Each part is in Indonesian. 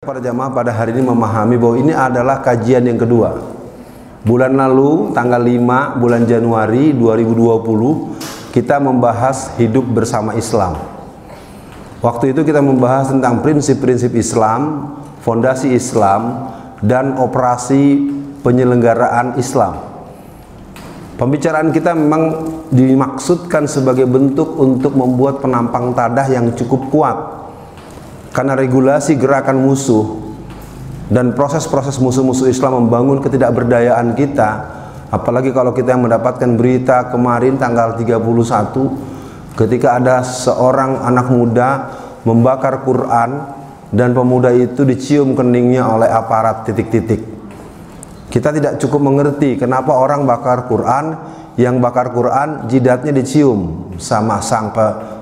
Para jamaah pada hari ini memahami bahwa ini adalah kajian yang kedua. Bulan lalu tanggal 5 bulan Januari 2020 kita membahas hidup bersama Islam. Waktu itu kita membahas tentang prinsip-prinsip Islam, fondasi Islam dan operasi penyelenggaraan Islam. Pembicaraan kita memang dimaksudkan sebagai bentuk untuk membuat penampang tadah yang cukup kuat karena regulasi gerakan musuh dan proses-proses musuh-musuh Islam membangun ketidakberdayaan kita apalagi kalau kita yang mendapatkan berita kemarin tanggal 31 ketika ada seorang anak muda membakar Quran dan pemuda itu dicium keningnya oleh aparat titik-titik. Kita tidak cukup mengerti kenapa orang bakar Quran yang bakar Quran jidatnya dicium sama sang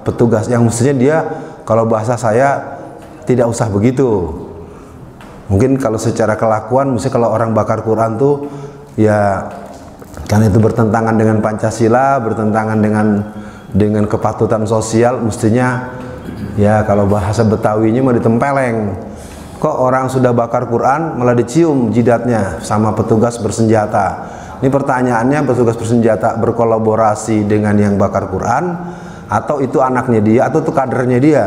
petugas. Yang mestinya dia kalau bahasa saya tidak usah begitu. Mungkin kalau secara kelakuan mesti kalau orang bakar Quran tuh ya karena itu bertentangan dengan Pancasila bertentangan dengan dengan kepatutan sosial mestinya ya kalau bahasa Betawinya mau ditempeleng. Kok orang sudah bakar Quran malah dicium jidatnya sama petugas bersenjata? Ini pertanyaannya petugas bersenjata berkolaborasi dengan yang bakar Quran atau itu anaknya dia atau itu kadernya dia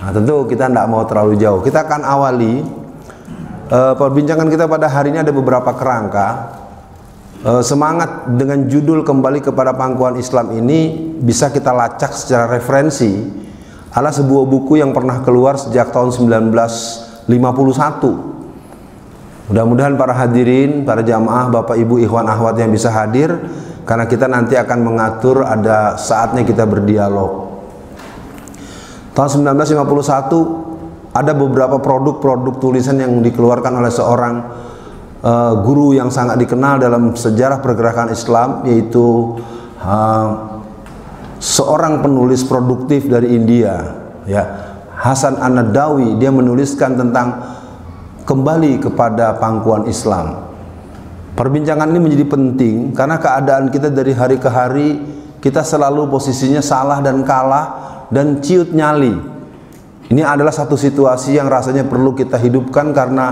Nah, tentu kita tidak mau terlalu jauh. Kita akan awali uh, perbincangan kita pada hari ini ada beberapa kerangka. Uh, semangat dengan judul kembali kepada pangkuan Islam ini bisa kita lacak secara referensi adalah sebuah buku yang pernah keluar sejak tahun 1951. Mudah-mudahan para hadirin, para jamaah, Bapak Ibu, Ikhwan Ahwat yang bisa hadir karena kita nanti akan mengatur ada saatnya kita berdialog. Tahun 1951 ada beberapa produk-produk tulisan yang dikeluarkan oleh seorang uh, guru yang sangat dikenal dalam sejarah pergerakan Islam yaitu uh, seorang penulis produktif dari India ya Hasan An-Nadawi dia menuliskan tentang kembali kepada pangkuan Islam. Perbincangan ini menjadi penting karena keadaan kita dari hari ke hari kita selalu posisinya salah dan kalah dan ciut nyali. Ini adalah satu situasi yang rasanya perlu kita hidupkan karena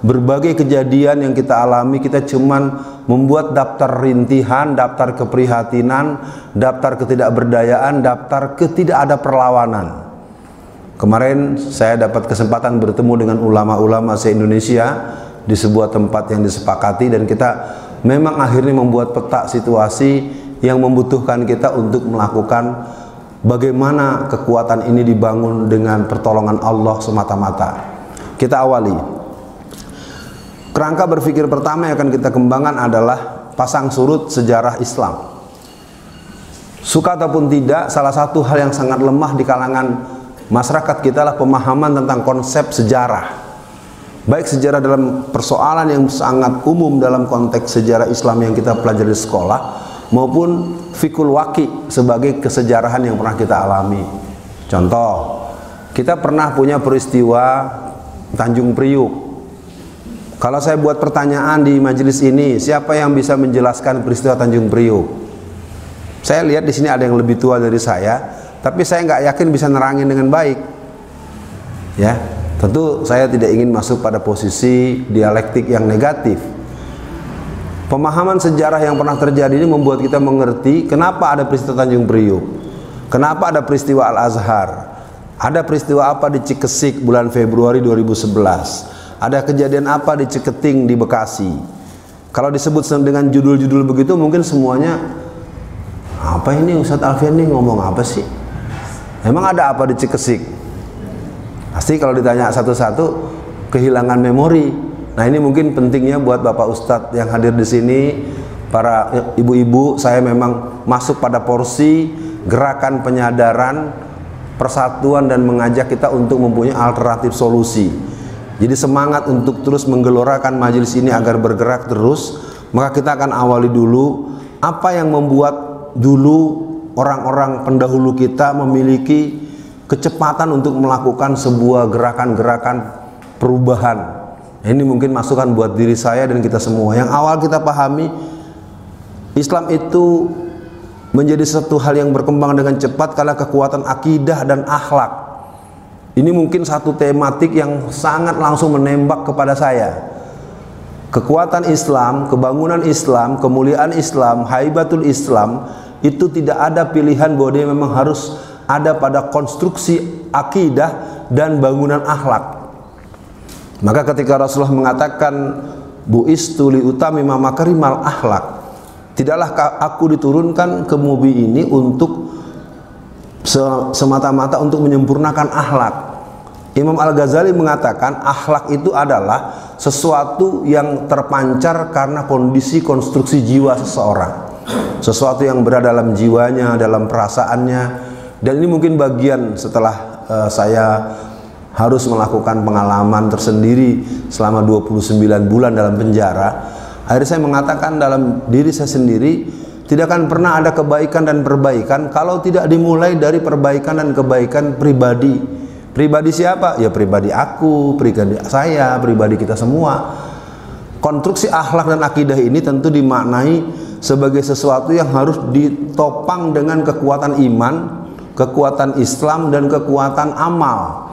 berbagai kejadian yang kita alami kita cuman membuat daftar rintihan, daftar keprihatinan, daftar ketidakberdayaan, daftar ketidak ada perlawanan. Kemarin saya dapat kesempatan bertemu dengan ulama-ulama se-Indonesia di sebuah tempat yang disepakati dan kita memang akhirnya membuat peta situasi yang membutuhkan kita untuk melakukan Bagaimana kekuatan ini dibangun dengan pertolongan Allah semata-mata? Kita awali. Kerangka berpikir pertama yang akan kita kembangkan adalah pasang surut sejarah Islam. Suka ataupun tidak, salah satu hal yang sangat lemah di kalangan masyarakat kita adalah pemahaman tentang konsep sejarah. Baik sejarah dalam persoalan yang sangat umum dalam konteks sejarah Islam yang kita pelajari di sekolah, maupun fikul waki sebagai kesejarahan yang pernah kita alami. Contoh, kita pernah punya peristiwa Tanjung Priuk. Kalau saya buat pertanyaan di majelis ini, siapa yang bisa menjelaskan peristiwa Tanjung Priuk? Saya lihat di sini ada yang lebih tua dari saya, tapi saya nggak yakin bisa nerangin dengan baik. Ya, tentu saya tidak ingin masuk pada posisi dialektik yang negatif Pemahaman sejarah yang pernah terjadi ini membuat kita mengerti kenapa ada peristiwa Tanjung Priuk. Kenapa ada peristiwa Al-Azhar? Ada peristiwa apa di Cikesik bulan Februari 2011? Ada kejadian apa di Ciketing di Bekasi? Kalau disebut dengan judul-judul begitu mungkin semuanya apa ini Ustadz Alfian ini ngomong apa sih? Emang ada apa di Cikesik? Pasti kalau ditanya satu-satu kehilangan memori Nah ini mungkin pentingnya buat Bapak Ustadz yang hadir di sini, para ibu-ibu, saya memang masuk pada porsi gerakan penyadaran, persatuan dan mengajak kita untuk mempunyai alternatif solusi. Jadi semangat untuk terus menggelorakan majelis ini agar bergerak terus, maka kita akan awali dulu apa yang membuat dulu orang-orang pendahulu kita memiliki kecepatan untuk melakukan sebuah gerakan-gerakan perubahan ini mungkin masukan buat diri saya dan kita semua. Yang awal kita pahami Islam itu menjadi satu hal yang berkembang dengan cepat karena kekuatan akidah dan akhlak. Ini mungkin satu tematik yang sangat langsung menembak kepada saya. Kekuatan Islam, kebangunan Islam, kemuliaan Islam, haibatul Islam itu tidak ada pilihan bahwa dia memang harus ada pada konstruksi akidah dan bangunan akhlak. Maka ketika Rasulullah mengatakan bu istuli utami makarimal akhlak, tidaklah aku diturunkan ke mubi ini untuk semata-mata untuk menyempurnakan akhlak. Imam Al-Ghazali mengatakan akhlak itu adalah sesuatu yang terpancar karena kondisi konstruksi jiwa seseorang. Sesuatu yang berada dalam jiwanya, dalam perasaannya. Dan ini mungkin bagian setelah uh, saya harus melakukan pengalaman tersendiri selama 29 bulan dalam penjara. Akhirnya saya mengatakan dalam diri saya sendiri tidak akan pernah ada kebaikan dan perbaikan kalau tidak dimulai dari perbaikan dan kebaikan pribadi. Pribadi siapa? Ya pribadi aku, pribadi saya, pribadi kita semua. Konstruksi akhlak dan akidah ini tentu dimaknai sebagai sesuatu yang harus ditopang dengan kekuatan iman, kekuatan Islam dan kekuatan amal.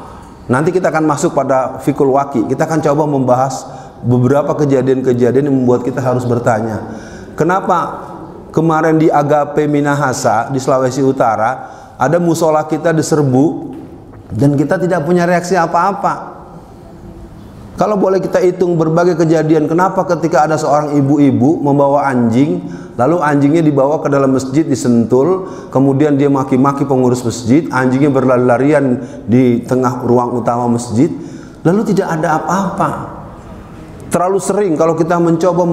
Nanti kita akan masuk pada fikul waki. Kita akan coba membahas beberapa kejadian-kejadian yang membuat kita harus bertanya, kenapa kemarin di Agape Minahasa di Sulawesi Utara ada musola kita diserbu dan kita tidak punya reaksi apa-apa kalau boleh kita hitung berbagai kejadian kenapa ketika ada seorang ibu-ibu membawa anjing lalu anjingnya dibawa ke dalam masjid disentul kemudian dia maki-maki pengurus masjid anjingnya berlari-larian di tengah ruang utama masjid lalu tidak ada apa-apa. Terlalu sering kalau kita mencoba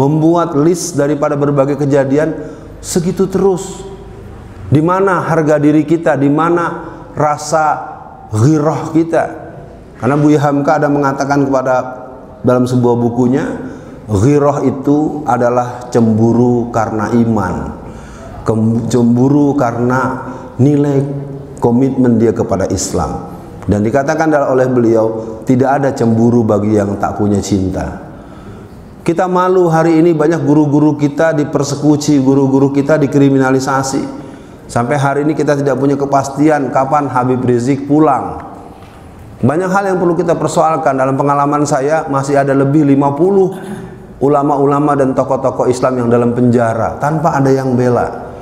membuat list daripada berbagai kejadian segitu terus. Di mana harga diri kita di mana rasa ghirah kita karena Buya Hamka ada mengatakan kepada dalam sebuah bukunya ghirah itu adalah cemburu karena iman cemburu karena nilai komitmen dia kepada Islam dan dikatakan oleh beliau tidak ada cemburu bagi yang tak punya cinta kita malu hari ini banyak guru-guru kita dipersekusi, guru-guru kita dikriminalisasi. Sampai hari ini kita tidak punya kepastian kapan Habib Rizik pulang. Banyak hal yang perlu kita persoalkan. Dalam pengalaman saya masih ada lebih 50 ulama-ulama dan tokoh-tokoh Islam yang dalam penjara tanpa ada yang bela.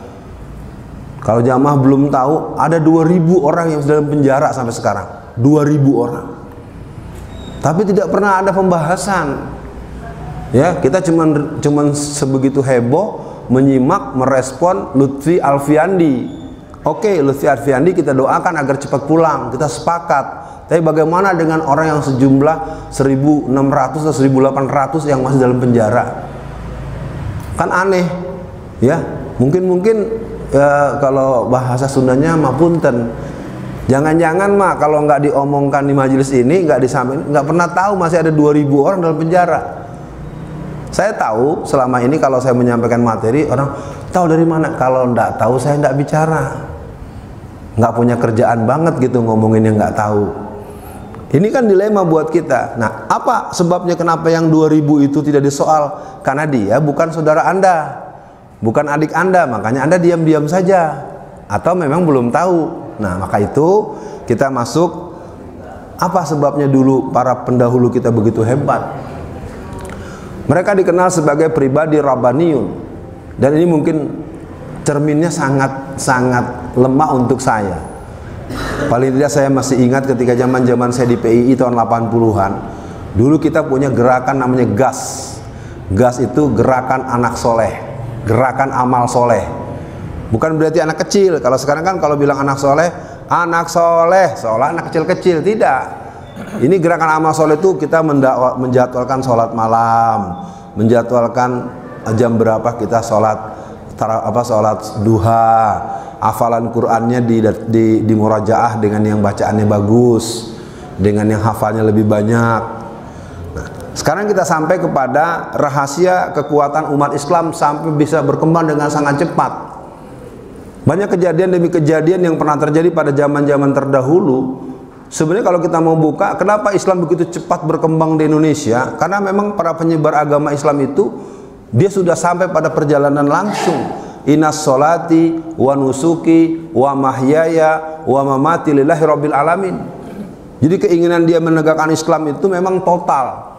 Kalau jamaah belum tahu, ada 2000 orang yang dalam penjara sampai sekarang. 2000 orang. Tapi tidak pernah ada pembahasan ya kita cuman cuman sebegitu heboh menyimak merespon Lutfi Alfiandi oke Lutfi Alfiandi kita doakan agar cepat pulang kita sepakat tapi bagaimana dengan orang yang sejumlah 1600 atau 1800 yang masih dalam penjara kan aneh ya mungkin-mungkin ya, kalau bahasa Sundanya mapunten jangan-jangan mah kalau nggak diomongkan di majelis ini nggak disampaikan nggak pernah tahu masih ada 2000 orang dalam penjara saya tahu selama ini kalau saya menyampaikan materi orang tahu dari mana. Kalau enggak tahu saya enggak bicara. Enggak punya kerjaan banget gitu ngomongin yang enggak tahu. Ini kan dilema buat kita. Nah, apa sebabnya kenapa yang 2000 itu tidak disoal? Karena dia bukan saudara Anda. Bukan adik Anda, makanya Anda diam-diam saja. Atau memang belum tahu. Nah, maka itu kita masuk apa sebabnya dulu para pendahulu kita begitu hebat? Mereka dikenal sebagai pribadi Rabbaniun dan ini mungkin cerminnya sangat sangat lemah untuk saya. Paling tidak saya masih ingat ketika zaman-zaman saya di PII tahun 80-an. Dulu kita punya gerakan namanya GAS. GAS itu gerakan anak soleh, gerakan amal soleh. Bukan berarti anak kecil. Kalau sekarang kan kalau bilang anak soleh, anak soleh, seolah anak kecil-kecil. Tidak ini gerakan amal soleh itu kita menjadwalkan sholat malam, menjadwalkan jam berapa kita sholat apa sholat duha, hafalan Qurannya di, di, di murajaah dengan yang bacaannya bagus, dengan yang hafalnya lebih banyak. Nah, sekarang kita sampai kepada rahasia kekuatan umat Islam sampai bisa berkembang dengan sangat cepat. Banyak kejadian demi kejadian yang pernah terjadi pada zaman-zaman terdahulu Sebenarnya kalau kita mau buka, kenapa Islam begitu cepat berkembang di Indonesia? Karena memang para penyebar agama Islam itu dia sudah sampai pada perjalanan langsung. Inas solati wa nusuki wa mahyaya wa mamati lillahi rabbil alamin. Jadi keinginan dia menegakkan Islam itu memang total.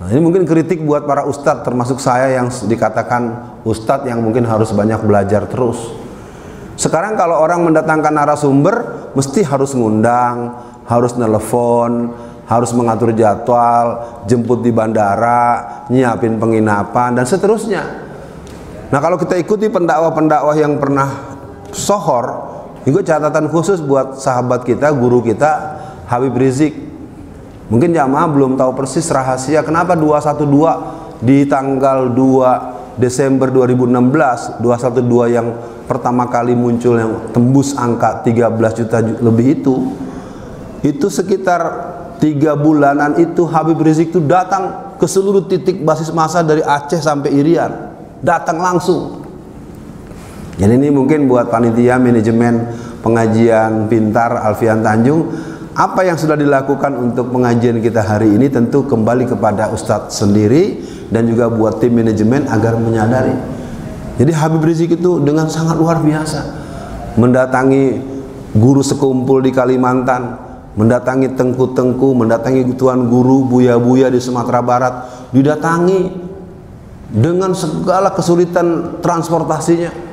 Nah, ini mungkin kritik buat para ustadz termasuk saya yang dikatakan ustadz yang mungkin harus banyak belajar terus. Sekarang kalau orang mendatangkan narasumber mesti harus ngundang, harus nelpon, harus mengatur jadwal, jemput di bandara, nyiapin penginapan dan seterusnya. Nah, kalau kita ikuti pendakwah-pendakwah yang pernah sohor, itu catatan khusus buat sahabat kita, guru kita Habib Rizik Mungkin jamaah belum tahu persis rahasia kenapa 212 di tanggal 2 Desember 2016 212 yang pertama kali muncul yang tembus angka 13 juta lebih itu itu sekitar tiga bulanan itu Habib Rizik itu datang ke seluruh titik basis masa dari Aceh sampai Irian datang langsung jadi ini mungkin buat panitia manajemen pengajian pintar Alfian Tanjung apa yang sudah dilakukan untuk pengajian kita hari ini tentu kembali kepada Ustadz sendiri dan juga buat tim manajemen agar menyadari. Jadi Habib Rizik itu dengan sangat luar biasa mendatangi guru sekumpul di Kalimantan, mendatangi tengku-tengku, mendatangi tuan guru buya-buya di Sumatera Barat, didatangi dengan segala kesulitan transportasinya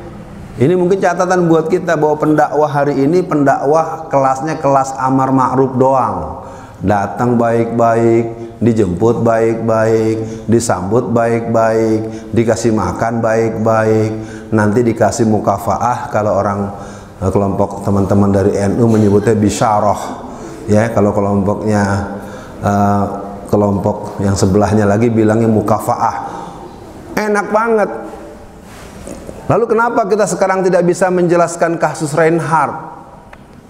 ini mungkin catatan buat kita bahwa pendakwah hari ini pendakwah kelasnya kelas amar ma'ruf doang. Datang baik-baik, dijemput baik-baik, disambut baik-baik, dikasih makan baik-baik, nanti dikasih mukafaah kalau orang eh, kelompok teman-teman dari NU menyebutnya bisyarah. Ya, kalau kelompoknya uh, kelompok yang sebelahnya lagi bilangnya mukafaah. Enak banget Lalu kenapa kita sekarang tidak bisa menjelaskan kasus Reinhardt?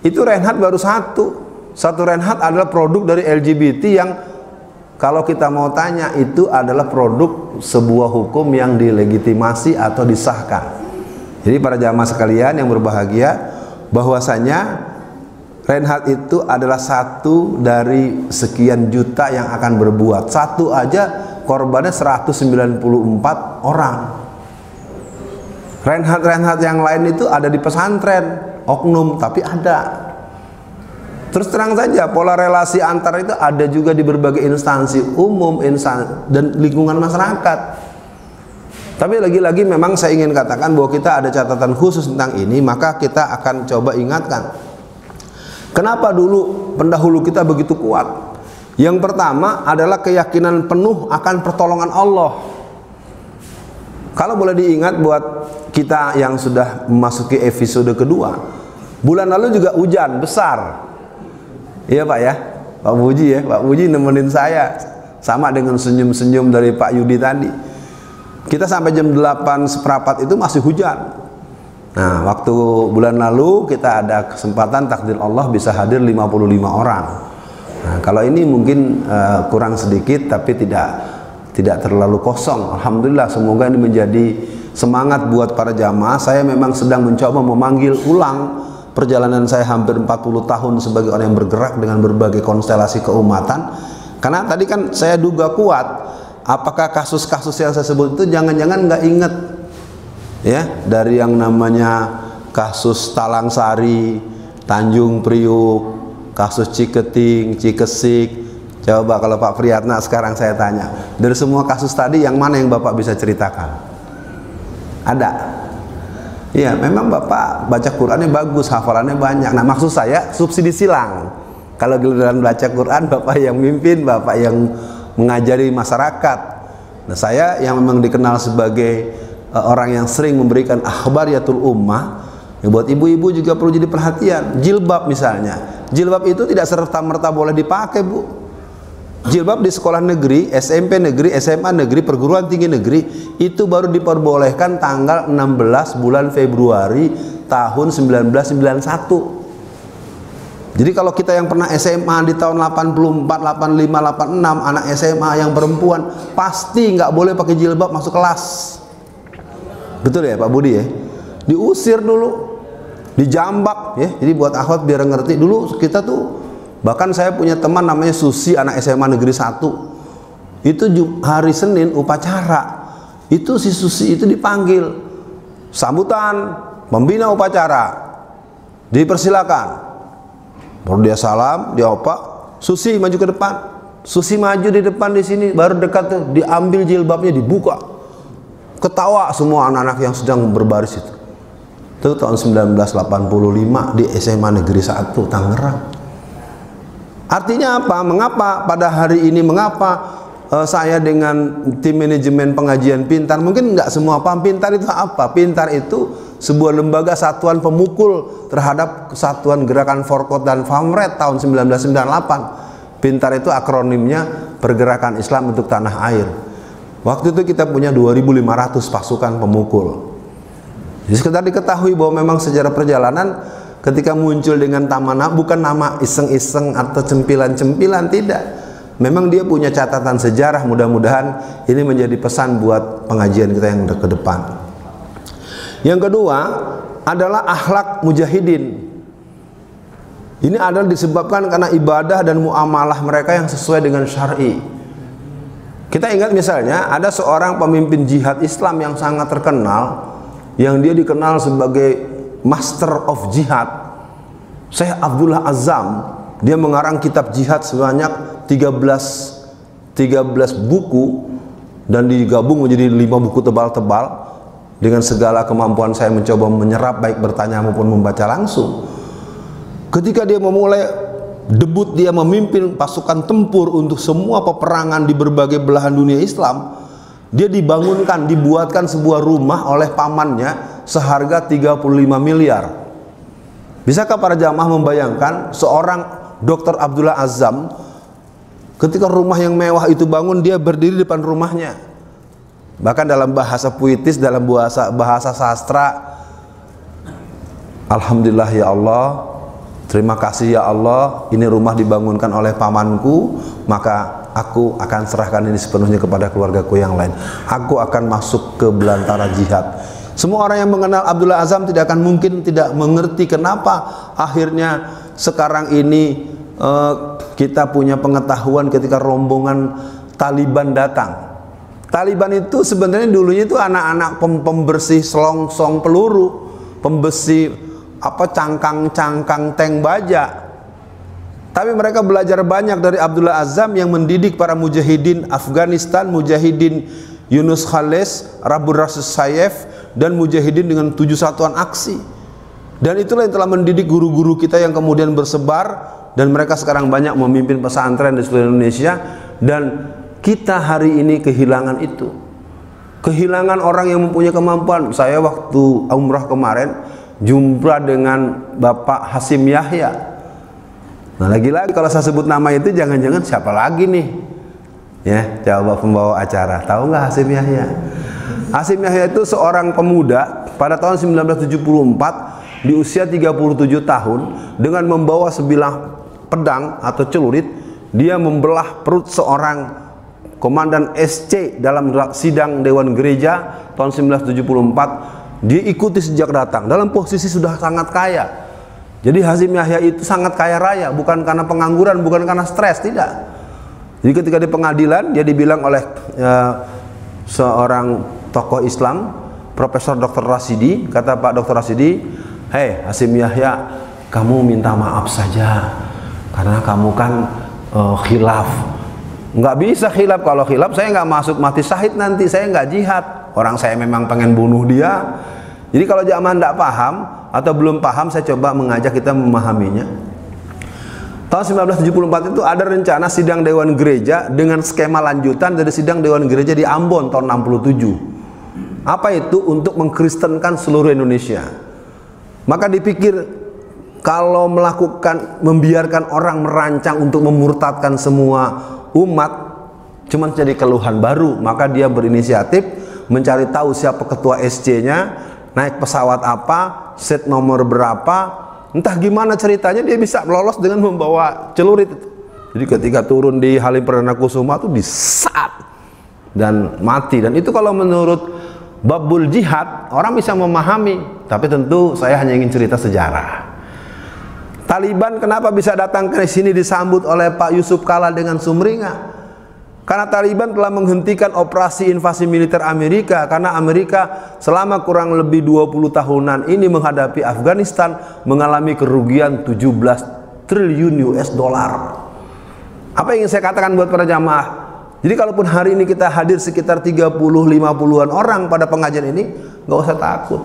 Itu Reinhardt baru satu. Satu Reinhardt adalah produk dari LGBT yang kalau kita mau tanya itu adalah produk sebuah hukum yang dilegitimasi atau disahkan. Jadi para jamaah sekalian yang berbahagia bahwasanya Reinhardt itu adalah satu dari sekian juta yang akan berbuat. Satu aja korbannya 194 orang. Renhat-renhat yang lain itu ada di pesantren, oknum, tapi ada. Terus terang saja pola relasi antar itu ada juga di berbagai instansi umum, insan dan lingkungan masyarakat. Tapi lagi-lagi memang saya ingin katakan bahwa kita ada catatan khusus tentang ini, maka kita akan coba ingatkan. Kenapa dulu pendahulu kita begitu kuat? Yang pertama adalah keyakinan penuh akan pertolongan Allah. Kalau boleh diingat buat kita yang sudah memasuki episode kedua, bulan lalu juga hujan besar. Iya Pak ya, Pak Puji ya, Pak Puji nemenin saya sama dengan senyum-senyum dari Pak Yudi tadi. Kita sampai jam 8 seperempat itu masih hujan. Nah, waktu bulan lalu kita ada kesempatan takdir Allah bisa hadir 55 orang. Nah, kalau ini mungkin uh, kurang sedikit tapi tidak tidak terlalu kosong. Alhamdulillah semoga ini menjadi semangat buat para jamaah. Saya memang sedang mencoba memanggil ulang perjalanan saya hampir 40 tahun sebagai orang yang bergerak dengan berbagai konstelasi keumatan. Karena tadi kan saya duga kuat apakah kasus-kasus yang saya sebut itu jangan-jangan nggak inget ya dari yang namanya kasus Talang Sari, Tanjung Priuk, kasus Ciketing, Cikesik, Coba kalau Pak Priyatna sekarang saya tanya, dari semua kasus tadi yang mana yang Bapak bisa ceritakan? Ada. Iya, memang Bapak baca Qurannya bagus, hafalannya banyak. Nah, maksud saya subsidi silang. Kalau giliran baca Quran, Bapak yang mimpin, Bapak yang mengajari masyarakat. Nah, saya yang memang dikenal sebagai orang yang sering memberikan akhbariyatul ummah, ya buat ibu-ibu juga perlu jadi perhatian. Jilbab misalnya. Jilbab itu tidak serta-merta boleh dipakai, Bu jilbab di sekolah negeri, SMP negeri, SMA negeri, perguruan tinggi negeri itu baru diperbolehkan tanggal 16 bulan Februari tahun 1991. Jadi kalau kita yang pernah SMA di tahun 84, 85, 86 anak SMA yang perempuan pasti nggak boleh pakai jilbab masuk kelas. Betul ya Pak Budi ya? Diusir dulu, dijambak ya. Jadi buat akhwat biar ngerti dulu kita tuh Bahkan saya punya teman namanya Susi anak SMA Negeri 1. Itu hari Senin upacara. Itu si Susi itu dipanggil. Sambutan pembina upacara. Dipersilakan. baru dia salam dia apa Susi maju ke depan Susi maju di depan di sini baru dekat tuh diambil jilbabnya dibuka ketawa semua anak-anak yang sedang berbaris itu. Itu tahun 1985 di SMA Negeri 1 Tangerang. Artinya apa? Mengapa pada hari ini mengapa uh, saya dengan tim manajemen pengajian pintar mungkin nggak semua paham pintar itu apa? Pintar itu sebuah lembaga satuan pemukul terhadap kesatuan gerakan Forkot dan Famret tahun 1998 pintar itu akronimnya pergerakan Islam untuk tanah air waktu itu kita punya 2500 pasukan pemukul jadi sekedar diketahui bahwa memang sejarah perjalanan ketika muncul dengan tamana bukan nama iseng-iseng atau cempilan-cempilan tidak Memang dia punya catatan sejarah, mudah-mudahan ini menjadi pesan buat pengajian kita yang ke depan. Yang kedua adalah akhlak mujahidin. Ini adalah disebabkan karena ibadah dan muamalah mereka yang sesuai dengan syar'i. Kita ingat misalnya ada seorang pemimpin jihad Islam yang sangat terkenal yang dia dikenal sebagai master of jihad. Syekh Abdullah Azam, dia mengarang kitab jihad sebanyak 13 13 buku dan digabung menjadi lima buku tebal-tebal dengan segala kemampuan saya mencoba menyerap baik bertanya maupun membaca langsung ketika dia memulai debut dia memimpin pasukan tempur untuk semua peperangan di berbagai belahan dunia Islam dia dibangunkan dibuatkan sebuah rumah oleh pamannya seharga 35 miliar bisakah para jamaah membayangkan seorang Dr. Abdullah Azam Ketika rumah yang mewah itu bangun, dia berdiri di depan rumahnya. Bahkan dalam bahasa puitis, dalam bahasa bahasa sastra, Alhamdulillah ya Allah, terima kasih ya Allah, ini rumah dibangunkan oleh pamanku, maka aku akan serahkan ini sepenuhnya kepada keluargaku yang lain. Aku akan masuk ke belantara jihad. Semua orang yang mengenal Abdullah Azam tidak akan mungkin tidak mengerti kenapa akhirnya sekarang ini uh, kita punya pengetahuan ketika rombongan Taliban datang. Taliban itu sebenarnya dulunya itu anak-anak pem pembersih selongsong peluru, pembersih apa cangkang-cangkang tank baja. Tapi mereka belajar banyak dari Abdullah Azam yang mendidik para mujahidin Afghanistan, mujahidin Yunus Khalis, Rabu Rasul Sayef dan mujahidin dengan tujuh satuan aksi. Dan itulah yang telah mendidik guru-guru kita yang kemudian bersebar dan mereka sekarang banyak memimpin pesantren di seluruh Indonesia dan kita hari ini kehilangan itu kehilangan orang yang mempunyai kemampuan saya waktu umrah kemarin jumpa dengan Bapak Hasim Yahya. Nah lagi-lagi kalau saya sebut nama itu jangan-jangan siapa lagi nih? Ya coba pembawa acara. Tahu nggak Hasim Yahya? Hasim Yahya itu seorang pemuda pada tahun 1974 di usia 37 tahun dengan membawa sebilah pedang atau celurit dia membelah perut seorang komandan SC dalam sidang Dewan Gereja tahun 1974 dia ikuti sejak datang dalam posisi sudah sangat kaya jadi Hazim Yahya itu sangat kaya raya bukan karena pengangguran bukan karena stres tidak jadi ketika di pengadilan dia dibilang oleh ya, seorang tokoh Islam Profesor Dr. Rasidi kata Pak Dr. Rasidi hei Hazim Yahya kamu minta maaf saja karena kamu kan uh, khilaf nggak bisa khilaf kalau khilaf saya nggak masuk mati syahid nanti saya nggak jihad orang saya memang pengen bunuh dia. Jadi kalau zaman tidak paham atau belum paham saya coba mengajak kita memahaminya. Tahun 1974 itu ada rencana sidang Dewan Gereja dengan skema lanjutan dari sidang Dewan Gereja di Ambon tahun 67 apa itu? Untuk mengkristenkan seluruh Indonesia. Maka dipikir kalau melakukan membiarkan orang merancang untuk memurtadkan semua umat cuma jadi keluhan baru maka dia berinisiatif mencari tahu siapa ketua SC-nya naik pesawat apa set nomor berapa entah gimana ceritanya dia bisa lolos dengan membawa celurit. Jadi ketika turun di Halim Perdana Kusuma itu disat dan mati. Dan itu kalau menurut babul jihad orang bisa memahami. Tapi tentu saya hanya ingin cerita sejarah. Taliban kenapa bisa datang ke sini disambut oleh Pak Yusuf Kala dengan sumringah? Karena Taliban telah menghentikan operasi invasi militer Amerika karena Amerika selama kurang lebih 20 tahunan ini menghadapi Afghanistan mengalami kerugian 17 triliun US dollar. Apa yang ingin saya katakan buat para jamaah? Jadi kalaupun hari ini kita hadir sekitar 30 50-an orang pada pengajian ini, nggak usah takut.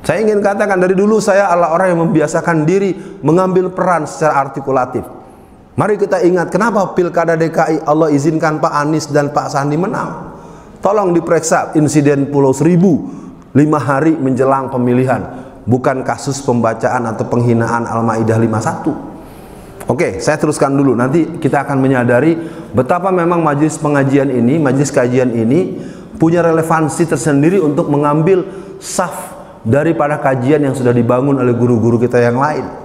Saya ingin katakan dari dulu saya adalah orang yang membiasakan diri mengambil peran secara artikulatif. Mari kita ingat kenapa Pilkada DKI Allah izinkan Pak Anies dan Pak Sandi menang. Tolong diperiksa insiden Pulau Seribu lima hari menjelang pemilihan, bukan kasus pembacaan atau penghinaan Al-Maidah 51. Oke, saya teruskan dulu. Nanti kita akan menyadari betapa memang majelis pengajian ini, majelis kajian ini punya relevansi tersendiri untuk mengambil saf daripada kajian yang sudah dibangun oleh guru-guru kita yang lain.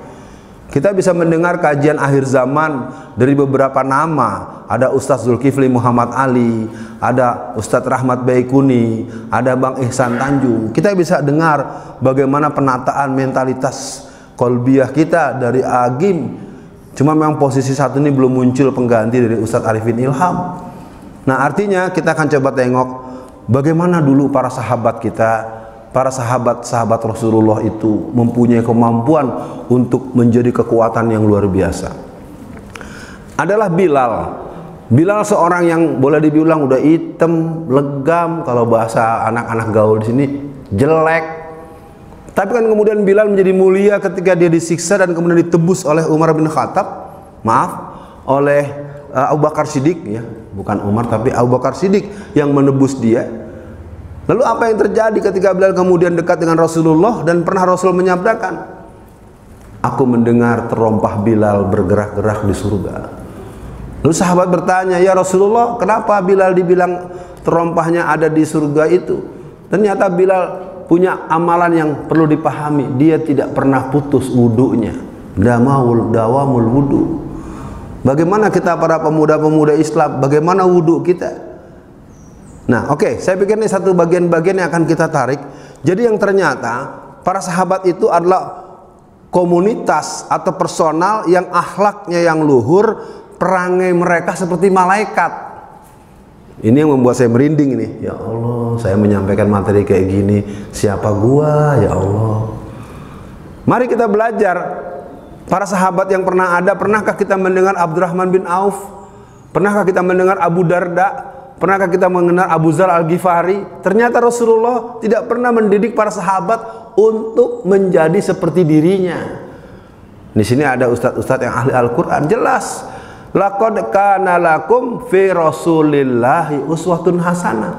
Kita bisa mendengar kajian akhir zaman dari beberapa nama. Ada Ustadz Zulkifli Muhammad Ali, ada Ustadz Rahmat Baikuni, ada Bang Ihsan Tanjung. Kita bisa dengar bagaimana penataan mentalitas kolbiah kita dari Agim Cuma memang posisi saat ini belum muncul pengganti dari Ustadz Arifin Ilham. Nah artinya kita akan coba tengok bagaimana dulu para sahabat kita, para sahabat-sahabat Rasulullah itu mempunyai kemampuan untuk menjadi kekuatan yang luar biasa. Adalah Bilal. Bilal seorang yang boleh dibilang udah hitam, legam, kalau bahasa anak-anak gaul di sini jelek, tapi kan kemudian Bilal menjadi mulia ketika dia disiksa dan kemudian ditebus oleh Umar bin Khattab. Maaf, oleh uh, Abu Bakar Siddiq ya, bukan Umar tapi Abu Bakar Siddiq yang menebus dia. Lalu apa yang terjadi ketika Bilal kemudian dekat dengan Rasulullah dan pernah Rasul menyabdakan, Aku mendengar terompah Bilal bergerak-gerak di surga. Lalu sahabat bertanya, Ya Rasulullah, kenapa Bilal dibilang terompahnya ada di surga itu? Ternyata Bilal punya amalan yang perlu dipahami. Dia tidak pernah putus wudhunya. Damawul dawamul wudhu bagaimana kita para pemuda-pemuda Islam? Bagaimana wudhu kita nah oke okay, saya pikir ini satu bagian-bagian yang akan kita tarik jadi yang ternyata para sahabat itu adalah komunitas atau personal yang akhlaknya yang luhur perangai mereka seperti malaikat ini yang membuat saya merinding ini. Ya Allah, saya menyampaikan materi kayak gini. Siapa gua, ya Allah. Mari kita belajar. Para sahabat yang pernah ada, pernahkah kita mendengar Abdurrahman bin Auf? Pernahkah kita mendengar Abu Darda? Pernahkah kita mengenal Abu Zar Al-Ghifari? Ternyata Rasulullah tidak pernah mendidik para sahabat untuk menjadi seperti dirinya. Di sini ada ustadz-ustadz yang ahli Al-Quran. Jelas Laqad kana lakum fi Rasulillahi uswatun hasanah.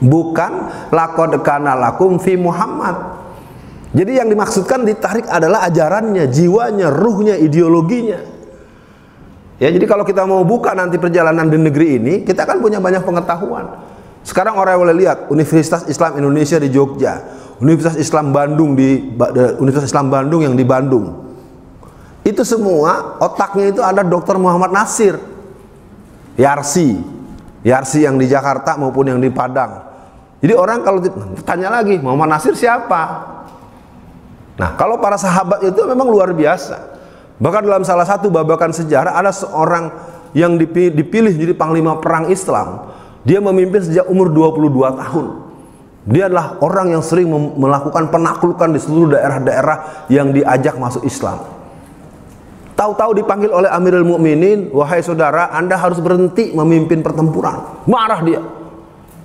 Bukan laqad kana lakum fi Muhammad. Jadi yang dimaksudkan ditarik adalah ajarannya, jiwanya, ruhnya, ideologinya. Ya, jadi kalau kita mau buka nanti perjalanan di negeri ini, kita kan punya banyak pengetahuan. Sekarang orang boleh lihat Universitas Islam Indonesia di Jogja, Universitas Islam Bandung di Universitas Islam Bandung yang di Bandung. Itu semua otaknya itu ada Dr. Muhammad Nasir. Yarsi. Yarsi yang di Jakarta maupun yang di Padang. Jadi orang kalau tanya lagi, Muhammad Nasir siapa? Nah, kalau para sahabat itu memang luar biasa. Bahkan dalam salah satu babakan sejarah ada seorang yang dipilih jadi panglima perang Islam. Dia memimpin sejak umur 22 tahun. Dia adalah orang yang sering melakukan penaklukan di seluruh daerah-daerah yang diajak masuk Islam. Tahu-tahu dipanggil oleh Amirul Mukminin, wahai saudara, Anda harus berhenti memimpin pertempuran. Marah dia.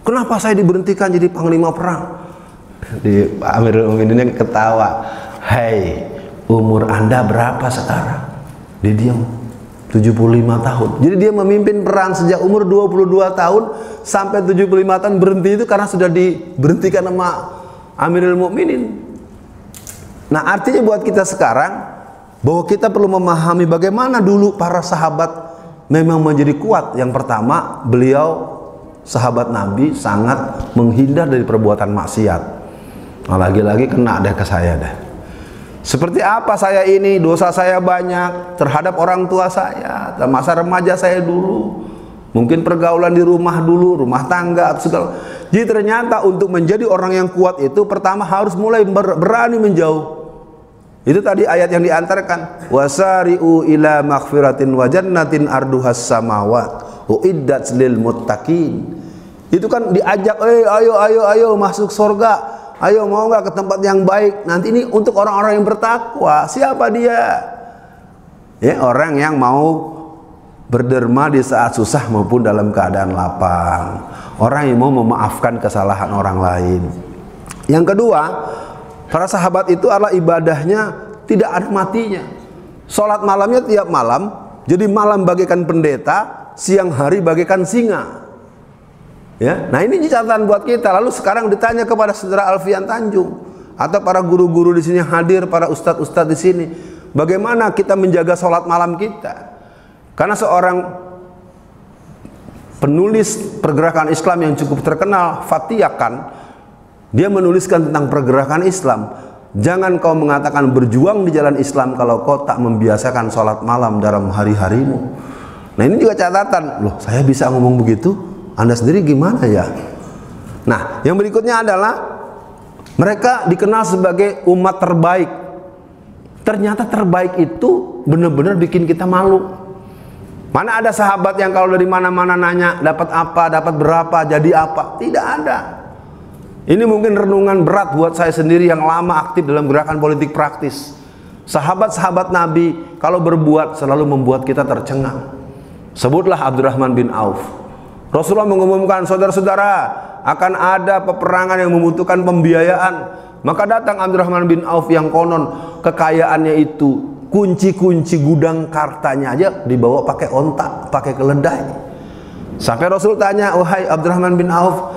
Kenapa saya diberhentikan jadi panglima perang? Di Amirul Mukminin ketawa. Hai, umur Anda berapa sekarang? Dia diam 75 tahun. Jadi dia memimpin perang sejak umur 22 tahun sampai 75 tahun berhenti itu karena sudah diberhentikan sama Amirul Mukminin. Nah, artinya buat kita sekarang bahwa kita perlu memahami bagaimana dulu para sahabat memang menjadi kuat. Yang pertama, beliau sahabat Nabi sangat menghindar dari perbuatan maksiat. Nah, lagi-lagi kena deh ke saya deh. Seperti apa saya ini, dosa saya banyak terhadap orang tua saya, masa remaja saya dulu. Mungkin pergaulan di rumah dulu, rumah tangga atau segala. Jadi ternyata untuk menjadi orang yang kuat itu pertama harus mulai berani menjauh itu tadi ayat yang diantarkan. Wasari'u ila maghfiratin wa jannatin arduhas samawat uiddat lil muttaqin. Itu kan diajak, "Eh, ayo ayo ayo masuk surga. Ayo mau nggak ke tempat yang baik?" Nanti ini untuk orang-orang yang bertakwa. Siapa dia? Ya, orang yang mau berderma di saat susah maupun dalam keadaan lapang. Orang yang mau memaafkan kesalahan orang lain. Yang kedua, para sahabat itu adalah ibadahnya tidak ada matinya. Sholat malamnya tiap malam, jadi malam bagaikan pendeta, siang hari bagaikan singa. Ya, nah ini catatan buat kita. Lalu sekarang ditanya kepada saudara Alfian Tanjung atau para guru-guru di sini hadir, para ustadz-ustadz di sini, bagaimana kita menjaga sholat malam kita? Karena seorang penulis pergerakan Islam yang cukup terkenal, Fatiyakan, dia menuliskan tentang pergerakan Islam. Jangan kau mengatakan berjuang di jalan Islam kalau kau tak membiasakan sholat malam dalam hari-harimu. Nah ini juga catatan, loh saya bisa ngomong begitu, anda sendiri gimana ya? Nah, yang berikutnya adalah mereka dikenal sebagai umat terbaik. Ternyata terbaik itu benar-benar bikin kita malu. Mana ada sahabat yang kalau dari mana-mana nanya dapat apa, dapat berapa, jadi apa? Tidak ada. Ini mungkin renungan berat buat saya sendiri yang lama aktif dalam gerakan politik praktis. Sahabat-sahabat Nabi kalau berbuat selalu membuat kita tercengang. Sebutlah Abdurrahman bin Auf. Rasulullah mengumumkan saudara-saudara akan ada peperangan yang membutuhkan pembiayaan. Maka datang Abdurrahman bin Auf yang konon kekayaannya itu kunci-kunci gudang kartanya aja dibawa pakai ontak, pakai keledai. Sampai Rasul tanya, "Wahai Abdurrahman bin Auf,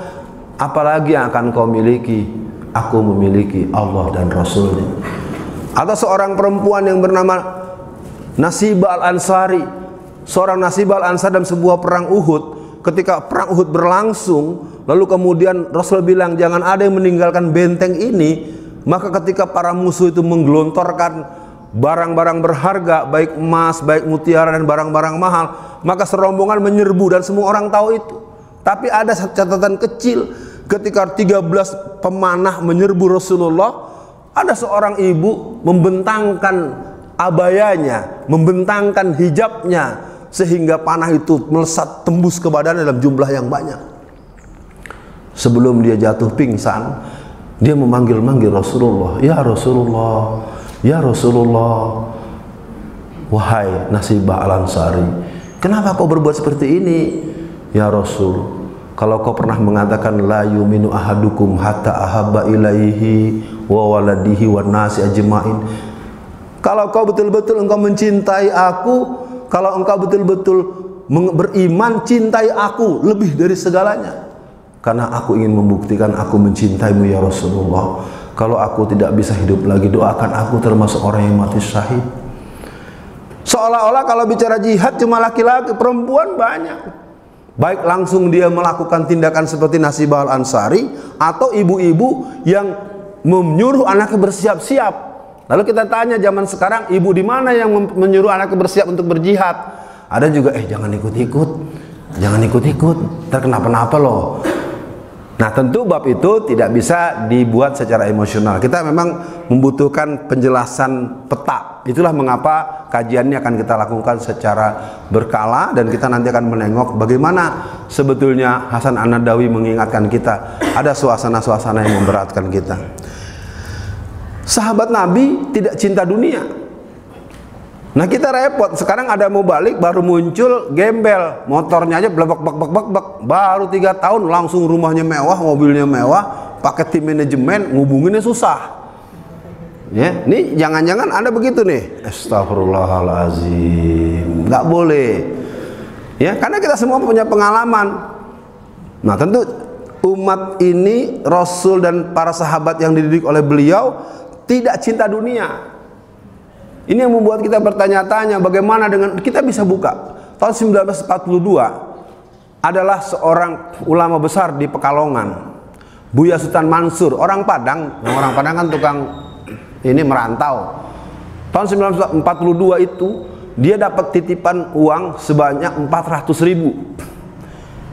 apalagi yang akan kau miliki?" Aku memiliki Allah dan Rasulnya. Atau seorang perempuan yang bernama Nasibah al-Ansari, seorang Nasibah al-Ansar dalam sebuah perang Uhud, ketika perang Uhud berlangsung lalu kemudian Rasul bilang jangan ada yang meninggalkan benteng ini. Maka ketika para musuh itu menggelontorkan barang-barang berharga baik emas baik mutiara dan barang-barang mahal maka serombongan menyerbu dan semua orang tahu itu. Tapi ada catatan kecil. Ketika 13 pemanah menyerbu Rasulullah ada seorang ibu membentangkan abayanya membentangkan hijabnya sehingga panah itu melesat tembus ke badan dalam jumlah yang banyak. Sebelum dia jatuh pingsan, dia memanggil-manggil Rasulullah, "Ya Rasulullah, ya Rasulullah." Wahai Nasibah Al-Ansari, kenapa kau berbuat seperti ini? Ya Rasul, kalau kau pernah mengatakan la yuminu ahadukum hatta ahabba ilaihi wa waladihi wa nasi ajmain. Kalau kau betul-betul engkau mencintai aku, kalau engkau betul-betul beriman cintai aku lebih dari segalanya. Karena aku ingin membuktikan aku mencintaimu ya Rasulullah. Kalau aku tidak bisa hidup lagi doakan aku termasuk orang yang mati syahid. Seolah-olah kalau bicara jihad cuma laki-laki perempuan banyak. Baik langsung dia melakukan tindakan seperti Nasibah al-Ansari atau ibu-ibu yang menyuruh anaknya bersiap-siap Lalu kita tanya zaman sekarang ibu di mana yang menyuruh anaknya bersiap untuk berjihad? Ada juga eh jangan ikut-ikut. Jangan ikut-ikut, terkena apa-apa loh. Nah tentu bab itu tidak bisa dibuat secara emosional Kita memang membutuhkan penjelasan peta Itulah mengapa kajiannya akan kita lakukan secara berkala Dan kita nanti akan menengok bagaimana sebetulnya Hasan An-Nadawi mengingatkan kita Ada suasana-suasana yang memberatkan kita Sahabat Nabi tidak cinta dunia. Nah kita repot. Sekarang ada mau balik baru muncul gembel, motornya aja blebek bak bak bak bak. Baru tiga tahun langsung rumahnya mewah, mobilnya mewah, pakai tim manajemen, ngubunginnya susah. Ya, ini jangan-jangan anda begitu nih. Astagfirullahalazim. Nggak boleh. Ya, karena kita semua punya pengalaman. Nah tentu umat ini Rasul dan para sahabat yang dididik oleh beliau tidak cinta dunia. Ini yang membuat kita bertanya-tanya bagaimana dengan kita bisa buka. Tahun 1942 adalah seorang ulama besar di Pekalongan. Buya Sultan Mansur, orang Padang, yang orang Padang kan tukang ini merantau. Tahun 1942 itu dia dapat titipan uang sebanyak 400 ribu.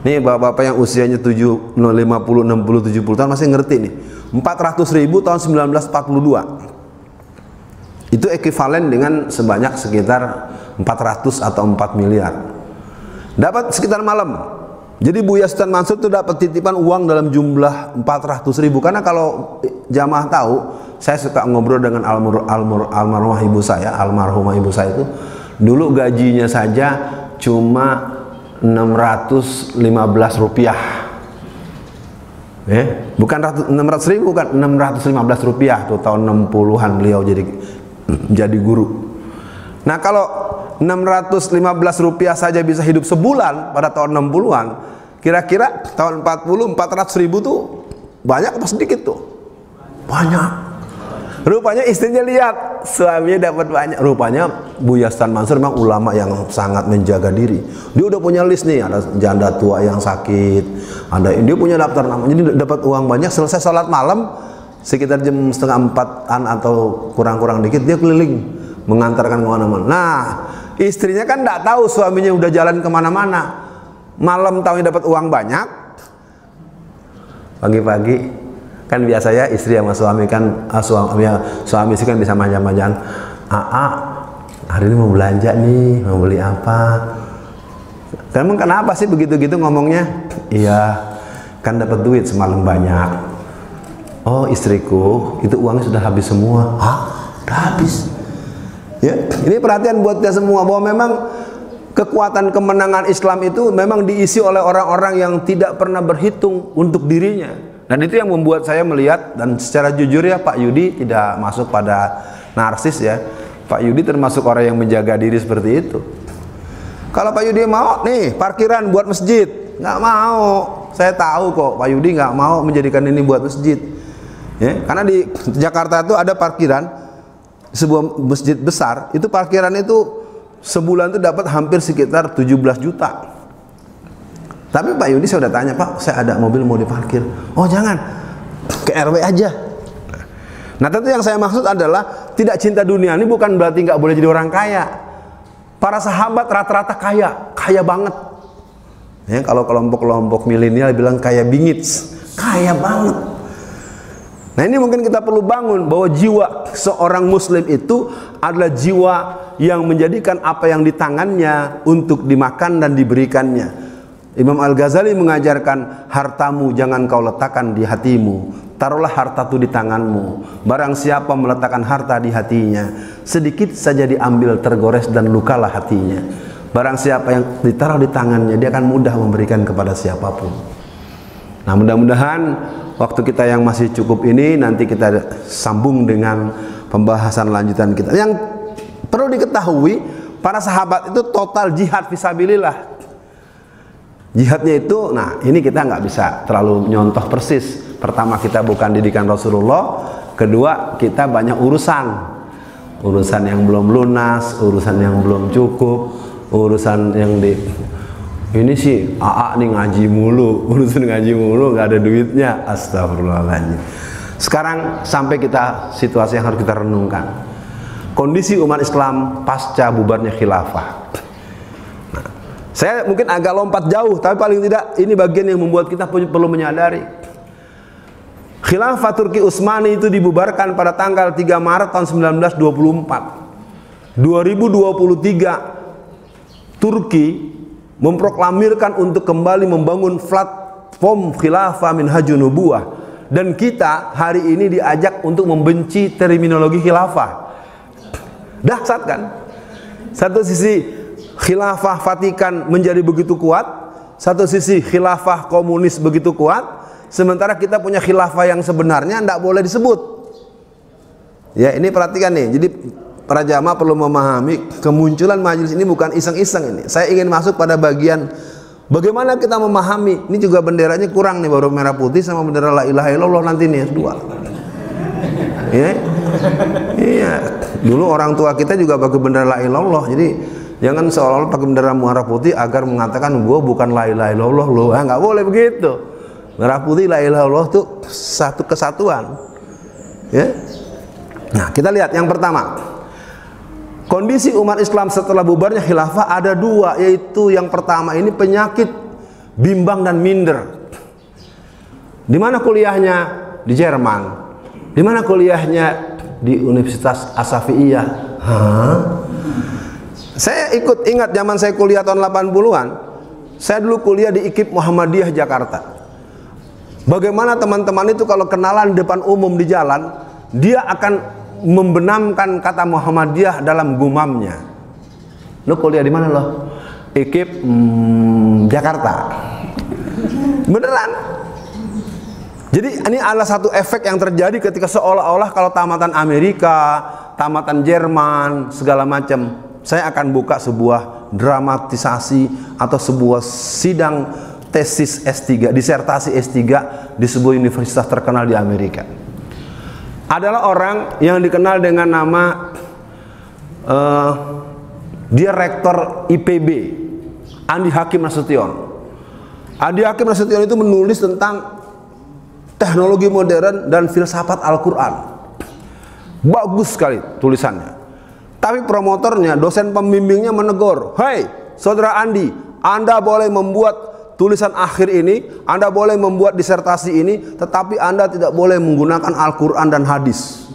Nih bapak-bapak yang usianya 7, 50, 60, 70 tahun masih ngerti nih 400 ribu tahun 1942 itu ekivalen dengan sebanyak sekitar 400 atau 4 miliar. Dapat sekitar malam. Jadi Buya Sultan Mansur itu dapat titipan uang dalam jumlah 400 ribu. Karena kalau jamaah tahu saya suka ngobrol dengan almarhumah ibu saya almarhumah ibu saya itu Dulu gajinya saja cuma 615 rupiah. Eh, bukan 600 ribu bukan 615 rupiah tuh tahun 60-an beliau jadi jadi guru. Nah kalau 615 rupiah saja bisa hidup sebulan pada tahun 60-an, kira-kira tahun 40 400 ribu tuh banyak apa sedikit tuh? Banyak. Rupanya istrinya lihat suaminya dapat banyak. Rupanya Buya Stan Mansur memang ulama yang sangat menjaga diri. Dia udah punya list nih, ada janda tua yang sakit, ada dia punya daftar nama. Jadi dapat uang banyak. Selesai sholat malam sekitar jam setengah empatan atau kurang-kurang dikit dia keliling mengantarkan ke mana-mana. Nah istrinya kan tidak tahu suaminya udah jalan ke mana-mana. Malam tahunya dapat uang banyak. Pagi-pagi kan biasanya istri sama suami kan ah, suami ya, suami sih kan bisa manjang-manjang. Aa hari ini mau belanja nih mau beli apa? Emang kenapa sih begitu-gitu ngomongnya? Iya kan dapat duit semalam banyak. Oh istriku itu uangnya sudah habis semua. Ah udah habis? Ya ini perhatian buat semua bahwa memang kekuatan kemenangan Islam itu memang diisi oleh orang-orang yang tidak pernah berhitung untuk dirinya dan itu yang membuat saya melihat dan secara jujur ya Pak Yudi tidak masuk pada narsis ya. Pak Yudi termasuk orang yang menjaga diri seperti itu. Kalau Pak Yudi mau nih parkiran buat masjid, nggak mau. Saya tahu kok Pak Yudi nggak mau menjadikan ini buat masjid. Ya, karena di Jakarta itu ada parkiran sebuah masjid besar, itu parkiran itu sebulan itu dapat hampir sekitar 17 juta. Tapi Pak Yudi saya udah tanya, Pak, saya ada mobil mau diparkir. Oh jangan, ke RW aja. Nah tentu yang saya maksud adalah tidak cinta dunia ini bukan berarti nggak boleh jadi orang kaya. Para sahabat rata-rata kaya, kaya banget. Ya, kalau kelompok-kelompok milenial bilang kaya bingit, kaya banget. Nah ini mungkin kita perlu bangun bahwa jiwa seorang muslim itu adalah jiwa yang menjadikan apa yang di tangannya untuk dimakan dan diberikannya. Imam Al-Ghazali mengajarkan hartamu jangan kau letakkan di hatimu. Taruhlah harta itu di tanganmu. Barang siapa meletakkan harta di hatinya sedikit saja diambil tergores dan lukalah hatinya. Barang siapa yang ditaruh di tangannya dia akan mudah memberikan kepada siapa pun. Nah mudah-mudahan waktu kita yang masih cukup ini nanti kita sambung dengan pembahasan lanjutan kita. Yang perlu diketahui para sahabat itu total jihad visabilillah Jihadnya itu, nah ini kita nggak bisa terlalu nyontoh persis. Pertama kita bukan didikan Rasulullah, kedua kita banyak urusan, urusan yang belum lunas, urusan yang belum cukup, urusan yang di ini sih AA nih ngaji mulu, urusan ngaji mulu nggak ada duitnya, astagfirullahaladzim. Sekarang sampai kita situasi yang harus kita renungkan. Kondisi umat Islam pasca bubarnya khilafah saya mungkin agak lompat jauh, tapi paling tidak ini bagian yang membuat kita perlu menyadari. Khilafah Turki Utsmani itu dibubarkan pada tanggal 3 Maret tahun 1924. 2023 Turki memproklamirkan untuk kembali membangun platform khilafah min nubuah dan kita hari ini diajak untuk membenci terminologi khilafah. Dahsyat kan? Satu sisi khilafah Vatikan menjadi begitu kuat, satu sisi khilafah komunis begitu kuat, sementara kita punya khilafah yang sebenarnya tidak boleh disebut. Ya, ini perhatikan nih. Jadi para jamaah perlu memahami kemunculan majelis ini bukan iseng-iseng ini. Saya ingin masuk pada bagian bagaimana kita memahami. Ini juga benderanya kurang nih baru merah putih sama bendera la ilaha illallah nanti nih dua. Ya. Iya. Dulu orang tua kita juga pakai bendera la ilallah. Jadi Jangan seolah-olah pakai bendera merah putih agar mengatakan gue bukan la ilaha illallah lo. Ah nggak boleh begitu. Merah putih la ilaha illallah itu satu kesatuan. Ya. Nah, kita lihat yang pertama. Kondisi umat Islam setelah bubarnya khilafah ada dua yaitu yang pertama ini penyakit bimbang dan minder. Di mana kuliahnya? Di Jerman. Di mana kuliahnya? Di Universitas Asafiyah. Hah? Saya ikut ingat zaman saya kuliah tahun 80-an. Saya dulu kuliah di IKIP Muhammadiyah Jakarta. Bagaimana teman-teman itu kalau kenalan depan umum di jalan, dia akan membenamkan kata Muhammadiyah dalam gumamnya. Lo kuliah di mana lo? Ikip hmm, Jakarta. Beneran. Jadi ini adalah satu efek yang terjadi ketika seolah-olah kalau tamatan Amerika, tamatan Jerman, segala macam, saya akan buka sebuah dramatisasi atau sebuah sidang tesis S3, disertasi S3 di sebuah universitas terkenal di Amerika. Adalah orang yang dikenal dengan nama uh, dia IPB, Andi Hakim Nasution. Andi Hakim Nasution itu menulis tentang teknologi modern dan filsafat Al-Quran. Bagus sekali tulisannya. Tapi promotornya, dosen pembimbingnya menegur, Hei, saudara Andi, Anda boleh membuat tulisan akhir ini, Anda boleh membuat disertasi ini, tetapi Anda tidak boleh menggunakan Al-Quran dan hadis.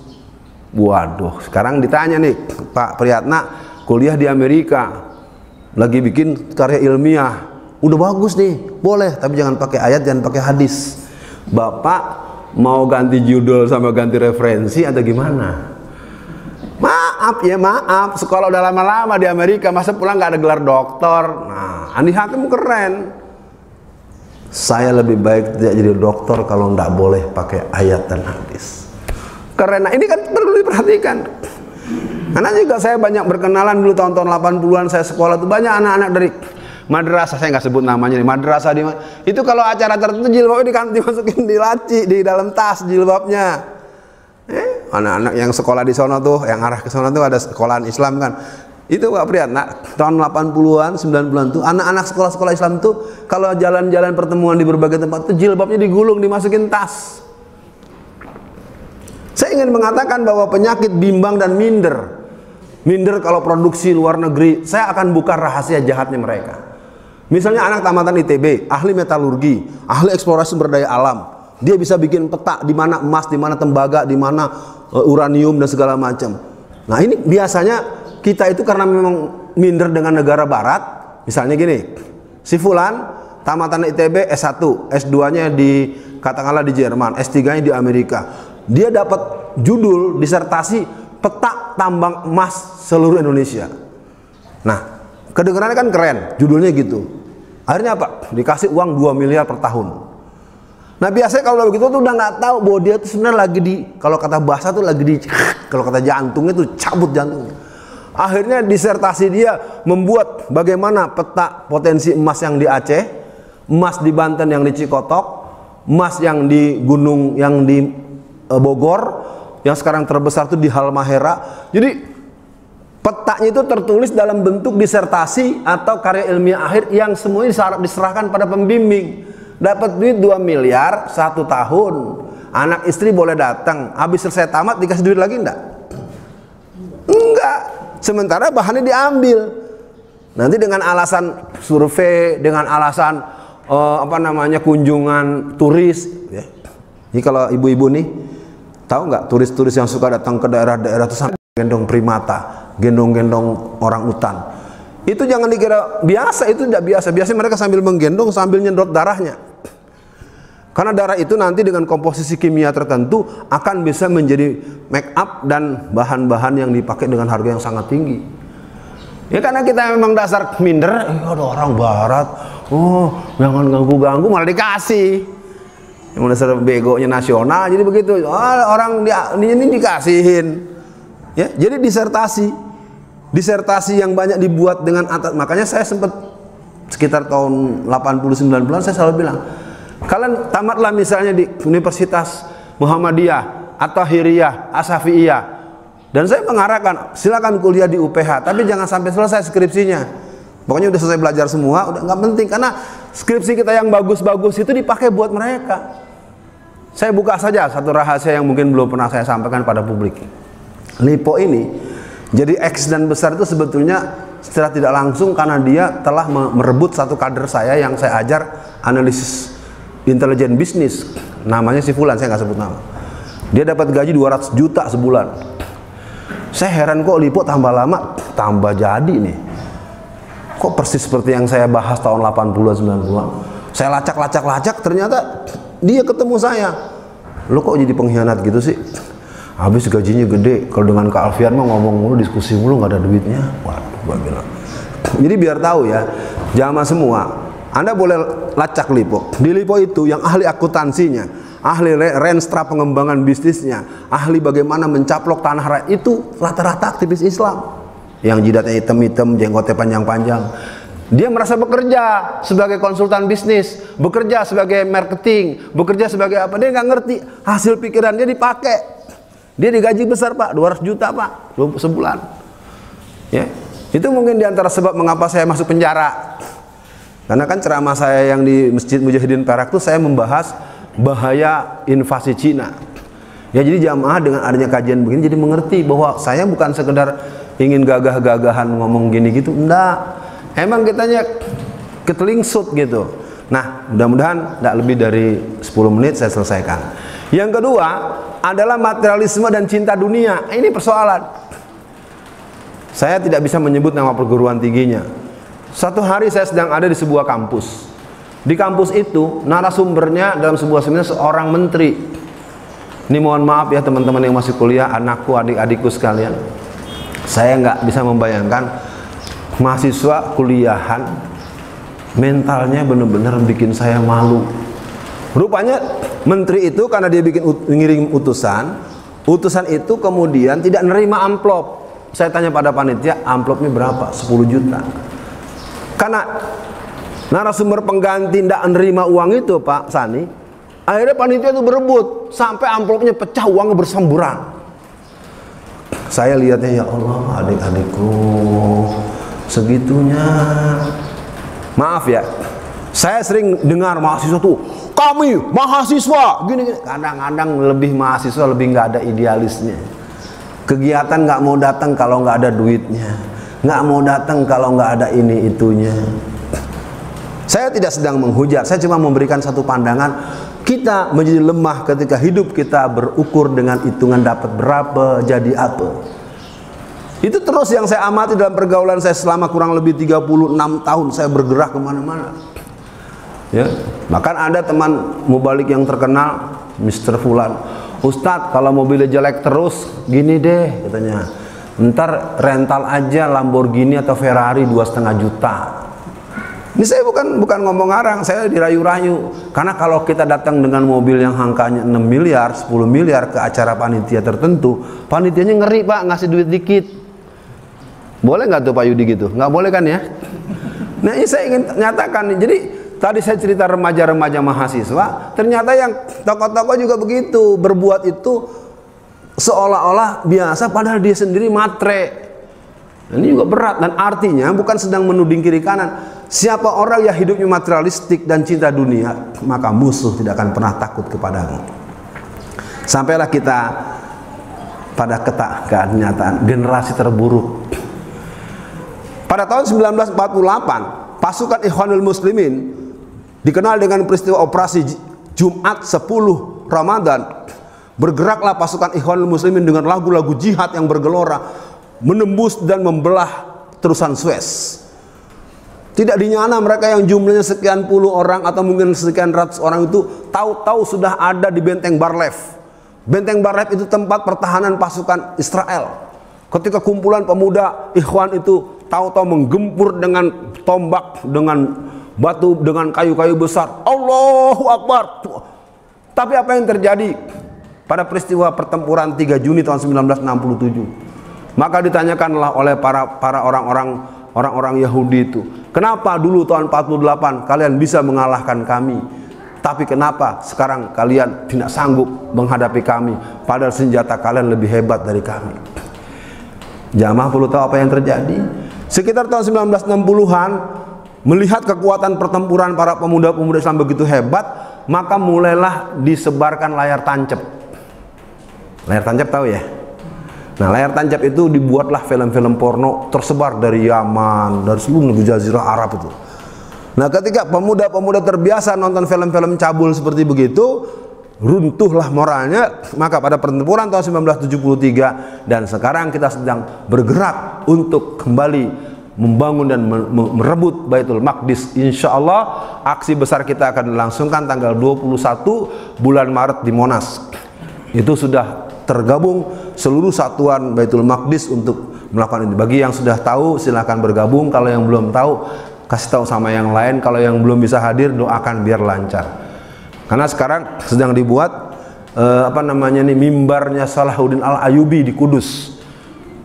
Waduh, sekarang ditanya nih, Pak Priyatna, kuliah di Amerika, lagi bikin karya ilmiah, udah bagus nih, boleh, tapi jangan pakai ayat, jangan pakai hadis. Bapak mau ganti judul sama ganti referensi atau gimana? Maaf ya maaf, sekolah udah lama-lama di Amerika, masa pulang nggak ada gelar doktor. Nah, Andi Hakim keren. Saya lebih baik tidak jadi dokter kalau nggak boleh pakai ayat dan hadis. Keren. Nah, ini kan perlu diperhatikan. Karena juga saya banyak berkenalan dulu tahun-tahun 80-an saya sekolah tuh banyak anak-anak dari madrasah saya nggak sebut namanya nih madrasah di itu kalau acara tertentu jilbabnya dikanti masukin di laci di dalam tas jilbabnya anak-anak yang sekolah di sana tuh yang arah ke sana tuh ada sekolahan Islam kan. Itu Pak Priyatna tahun 80-an 90-an tuh anak-anak sekolah-sekolah Islam tuh kalau jalan-jalan pertemuan di berbagai tempat tuh jilbabnya digulung dimasukin tas. Saya ingin mengatakan bahwa penyakit bimbang dan minder. Minder kalau produksi luar negeri. Saya akan buka rahasia jahatnya mereka. Misalnya anak tamatan ITB, ahli metalurgi, ahli eksplorasi sumber daya alam, dia bisa bikin peta di mana emas, di mana tembaga, di mana uranium dan segala macam. Nah ini biasanya kita itu karena memang minder dengan negara barat, misalnya gini, si Fulan tamatan ITB S1, S2-nya di katakanlah di Jerman, S3-nya di Amerika. Dia dapat judul disertasi peta tambang emas seluruh Indonesia. Nah, kedengarannya kan keren, judulnya gitu. Akhirnya apa? Dikasih uang 2 miliar per tahun. Nah biasanya kalau begitu tuh udah nggak tahu bahwa dia tuh sebenarnya lagi di kalau kata bahasa tuh lagi di kalau kata jantungnya tuh cabut jantungnya. Akhirnya disertasi dia membuat bagaimana peta potensi emas yang di Aceh, emas di Banten yang di Cikotok, emas yang di gunung yang di e, Bogor, yang sekarang terbesar tuh di Halmahera. Jadi Petanya itu tertulis dalam bentuk disertasi atau karya ilmiah akhir yang semuanya diserahkan pada pembimbing. Dapat duit 2 miliar satu tahun. Anak istri boleh datang. Habis selesai tamat dikasih duit lagi enggak? Enggak. Sementara bahannya diambil. Nanti dengan alasan survei, dengan alasan uh, apa namanya kunjungan turis. Ya. Jadi kalau ibu-ibu nih tahu nggak turis-turis yang suka datang ke daerah-daerah itu sampai gendong primata gendong-gendong orang utan. Itu jangan dikira biasa, itu tidak biasa. Biasanya mereka sambil menggendong sambil nyedot darahnya. Karena darah itu nanti dengan komposisi kimia tertentu akan bisa menjadi make up dan bahan-bahan yang dipakai dengan harga yang sangat tinggi. Ya karena kita memang dasar minder, eh, ada orang barat, oh jangan ganggu-ganggu malah dikasih. Yang dasar begonya nasional, jadi begitu. Oh, orang dia, ini dikasihin. Ya, jadi disertasi. Disertasi yang banyak dibuat dengan atas. Makanya saya sempat sekitar tahun 80 90 saya selalu bilang, kalian tamatlah misalnya di Universitas Muhammadiyah atau Hiriyah, Asafiyah. Dan saya mengarahkan, silakan kuliah di UPH, tapi jangan sampai selesai skripsinya. Pokoknya udah selesai belajar semua, udah nggak penting karena skripsi kita yang bagus-bagus itu dipakai buat mereka. Saya buka saja satu rahasia yang mungkin belum pernah saya sampaikan pada publik. Lipo ini jadi X dan besar itu sebetulnya secara tidak langsung karena dia telah merebut satu kader saya yang saya ajar analisis intelijen bisnis namanya si Fulan saya nggak sebut nama. Dia dapat gaji 200 juta sebulan. Saya heran kok Lipo tambah lama tambah jadi nih. Kok persis seperti yang saya bahas tahun 80 90 saya lacak-lacak-lacak ternyata dia ketemu saya. Lo kok jadi pengkhianat gitu sih? Habis gajinya gede. Kalau dengan Kak Alfian mah ngomong mulu diskusi mulu nggak ada duitnya. Waduh gua Jadi biar tahu ya, jamaah semua, Anda boleh lacak Lipo. Di Lipo itu yang ahli akuntansinya, ahli renstra pengembangan bisnisnya, ahli bagaimana mencaplok tanah rakyat itu rata-rata aktivis Islam. Yang jidatnya hitam-hitam, jenggotnya panjang-panjang. Dia merasa bekerja sebagai konsultan bisnis, bekerja sebagai marketing, bekerja sebagai apa? Dia nggak ngerti hasil pikiran dia dipakai. Dia digaji besar pak, 200 juta pak, sebulan. Ya, itu mungkin di antara sebab mengapa saya masuk penjara. Karena kan ceramah saya yang di Masjid Mujahidin Perak itu saya membahas bahaya invasi Cina. Ya jadi jamaah dengan adanya kajian begini jadi mengerti bahwa saya bukan sekedar ingin gagah-gagahan ngomong gini gitu, enggak emang kitanya ketelingsut gitu. Nah mudah-mudahan tidak lebih dari 10 menit saya selesaikan. Yang kedua adalah materialisme dan cinta dunia. Ini persoalan. Saya tidak bisa menyebut nama perguruan tingginya satu hari saya sedang ada di sebuah kampus. Di kampus itu narasumbernya dalam sebuah seminar seorang menteri. Ini mohon maaf ya teman-teman yang masih kuliah anakku adik-adikku sekalian. Saya nggak bisa membayangkan mahasiswa kuliahan mentalnya benar-benar bikin saya malu. Rupanya menteri itu karena dia bikin ngirim utusan utusan itu kemudian tidak nerima amplop. Saya tanya pada panitia amplopnya berapa? 10 juta karena narasumber pengganti tidak nerima uang itu Pak Sani akhirnya panitia itu berebut sampai amplopnya pecah uangnya bersamburan. Saya lihatnya ya Allah adik-adikku segitunya. Maaf ya saya sering dengar mahasiswa tuh kami mahasiswa. Gini, gini. kadang-kadang lebih mahasiswa lebih nggak ada idealisnya. Kegiatan nggak mau datang kalau nggak ada duitnya nggak mau datang kalau nggak ada ini itunya saya tidak sedang menghujat saya cuma memberikan satu pandangan kita menjadi lemah ketika hidup kita berukur dengan hitungan dapat berapa jadi apa itu terus yang saya amati dalam pergaulan saya selama kurang lebih 36 tahun saya bergerak ke mana-mana. Ya, bahkan ada teman mubalik yang terkenal, Mr. Fulan. Ustadz, kalau mobilnya jelek terus, gini deh katanya. Ntar rental aja Lamborghini atau Ferrari dua setengah juta. Ini saya bukan bukan ngomong ngarang, saya dirayu-rayu. Karena kalau kita datang dengan mobil yang angkanya 6 miliar, 10 miliar ke acara panitia tertentu, panitianya ngeri pak ngasih duit dikit boleh nggak tuh Pak Yudi gitu? Nggak boleh kan ya? Nah ini saya ingin nyatakan Jadi tadi saya cerita remaja-remaja mahasiswa, ternyata yang tokoh-tokoh juga begitu berbuat itu seolah-olah biasa, padahal dia sendiri matre. Ini juga berat dan artinya bukan sedang menuding kiri kanan. Siapa orang yang hidupnya materialistik dan cinta dunia, maka musuh tidak akan pernah takut kepadamu. Sampailah kita pada ketak kenyataan generasi terburuk pada tahun 1948, pasukan Ikhwanul Muslimin dikenal dengan peristiwa operasi Jumat 10 Ramadan. Bergeraklah pasukan Ikhwanul Muslimin dengan lagu-lagu jihad yang bergelora menembus dan membelah terusan Suez. Tidak dinyana mereka yang jumlahnya sekian puluh orang atau mungkin sekian ratus orang itu tahu-tahu sudah ada di benteng Barlev. Benteng Barlev itu tempat pertahanan pasukan Israel. Ketika kumpulan pemuda Ikhwan itu tahu-tahu menggempur dengan tombak dengan batu dengan kayu-kayu besar Allahu Akbar tapi apa yang terjadi pada peristiwa pertempuran 3 Juni tahun 1967 maka ditanyakanlah oleh para para orang-orang orang-orang Yahudi itu kenapa dulu tahun 48 kalian bisa mengalahkan kami? Tapi kenapa sekarang kalian tidak sanggup menghadapi kami? Padahal senjata kalian lebih hebat dari kami. Jamaah perlu tahu apa yang terjadi? Sekitar tahun 1960-an melihat kekuatan pertempuran para pemuda-pemuda Islam begitu hebat, maka mulailah disebarkan layar tancap. Layar tancap tahu ya? Nah, layar tancap itu dibuatlah film-film porno tersebar dari Yaman, dari seluruh negeri jazirah Arab itu. Nah, ketika pemuda-pemuda terbiasa nonton film-film cabul seperti begitu, runtuhlah moralnya maka pada pertempuran tahun 1973 dan sekarang kita sedang bergerak untuk kembali membangun dan merebut Baitul Maqdis insya Allah aksi besar kita akan dilangsungkan tanggal 21 bulan Maret di Monas itu sudah tergabung seluruh satuan Baitul Maqdis untuk melakukan ini. Bagi yang sudah tahu silahkan bergabung, kalau yang belum tahu kasih tahu sama yang lain, kalau yang belum bisa hadir doakan biar lancar. Karena sekarang sedang dibuat eh, apa namanya nih mimbarnya Salahuddin Al Ayubi di Kudus.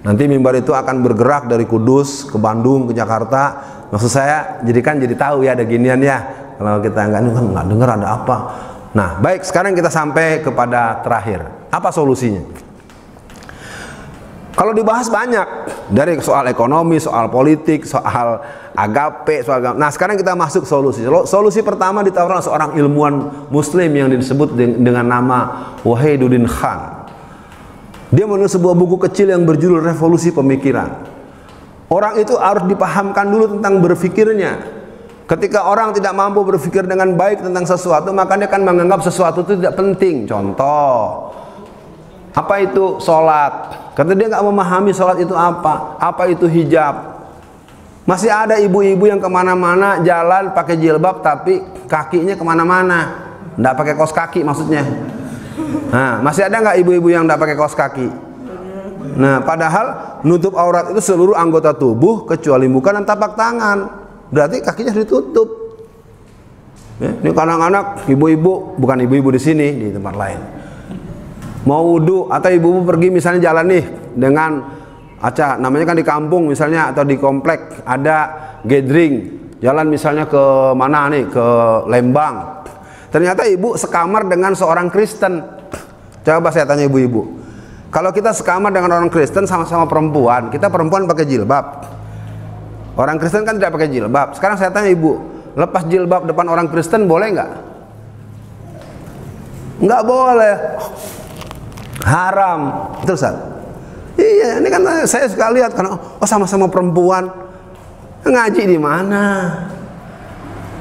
Nanti mimbar itu akan bergerak dari Kudus ke Bandung ke Jakarta. Maksud saya jadi kan jadi tahu ya ada ginian ya. Kalau kita nggak nggak dengar ada apa. Nah baik sekarang kita sampai kepada terakhir. Apa solusinya? Kalau dibahas banyak dari soal ekonomi, soal politik, soal agape, soal agama. Nah, sekarang kita masuk solusi. Solusi pertama ditawarkan seorang ilmuwan muslim yang disebut dengan nama Wahiduddin Khan. Dia menulis sebuah buku kecil yang berjudul Revolusi Pemikiran. Orang itu harus dipahamkan dulu tentang berfikirnya. Ketika orang tidak mampu berpikir dengan baik tentang sesuatu, maka dia akan menganggap sesuatu itu tidak penting. Contoh, apa itu sholat? Karena dia nggak memahami sholat itu apa, apa itu hijab. Masih ada ibu-ibu yang ke mana-mana jalan pakai jilbab tapi kakinya ke mana-mana, nggak pakai kos kaki maksudnya. Nah, masih ada nggak ibu-ibu yang nggak pakai kos kaki? Nah, padahal nutup aurat itu seluruh anggota tubuh kecuali muka dan tapak tangan. Berarti kakinya ditutup. Ya, ini anak-anak, ibu-ibu, bukan ibu-ibu di sini, di tempat lain mau wudhu atau ibu-ibu pergi misalnya jalan nih dengan acah namanya kan di kampung misalnya atau di komplek ada gathering. Jalan misalnya ke mana nih ke Lembang. Ternyata ibu sekamar dengan seorang Kristen. Coba saya tanya ibu-ibu. Kalau kita sekamar dengan orang Kristen sama-sama perempuan kita perempuan pakai jilbab. Orang Kristen kan tidak pakai jilbab. Sekarang saya tanya ibu lepas jilbab depan orang Kristen boleh nggak? Nggak boleh haram. Betul Ustaz? Iya ini kan saya suka lihat karena oh sama-sama perempuan. Ngaji di mana?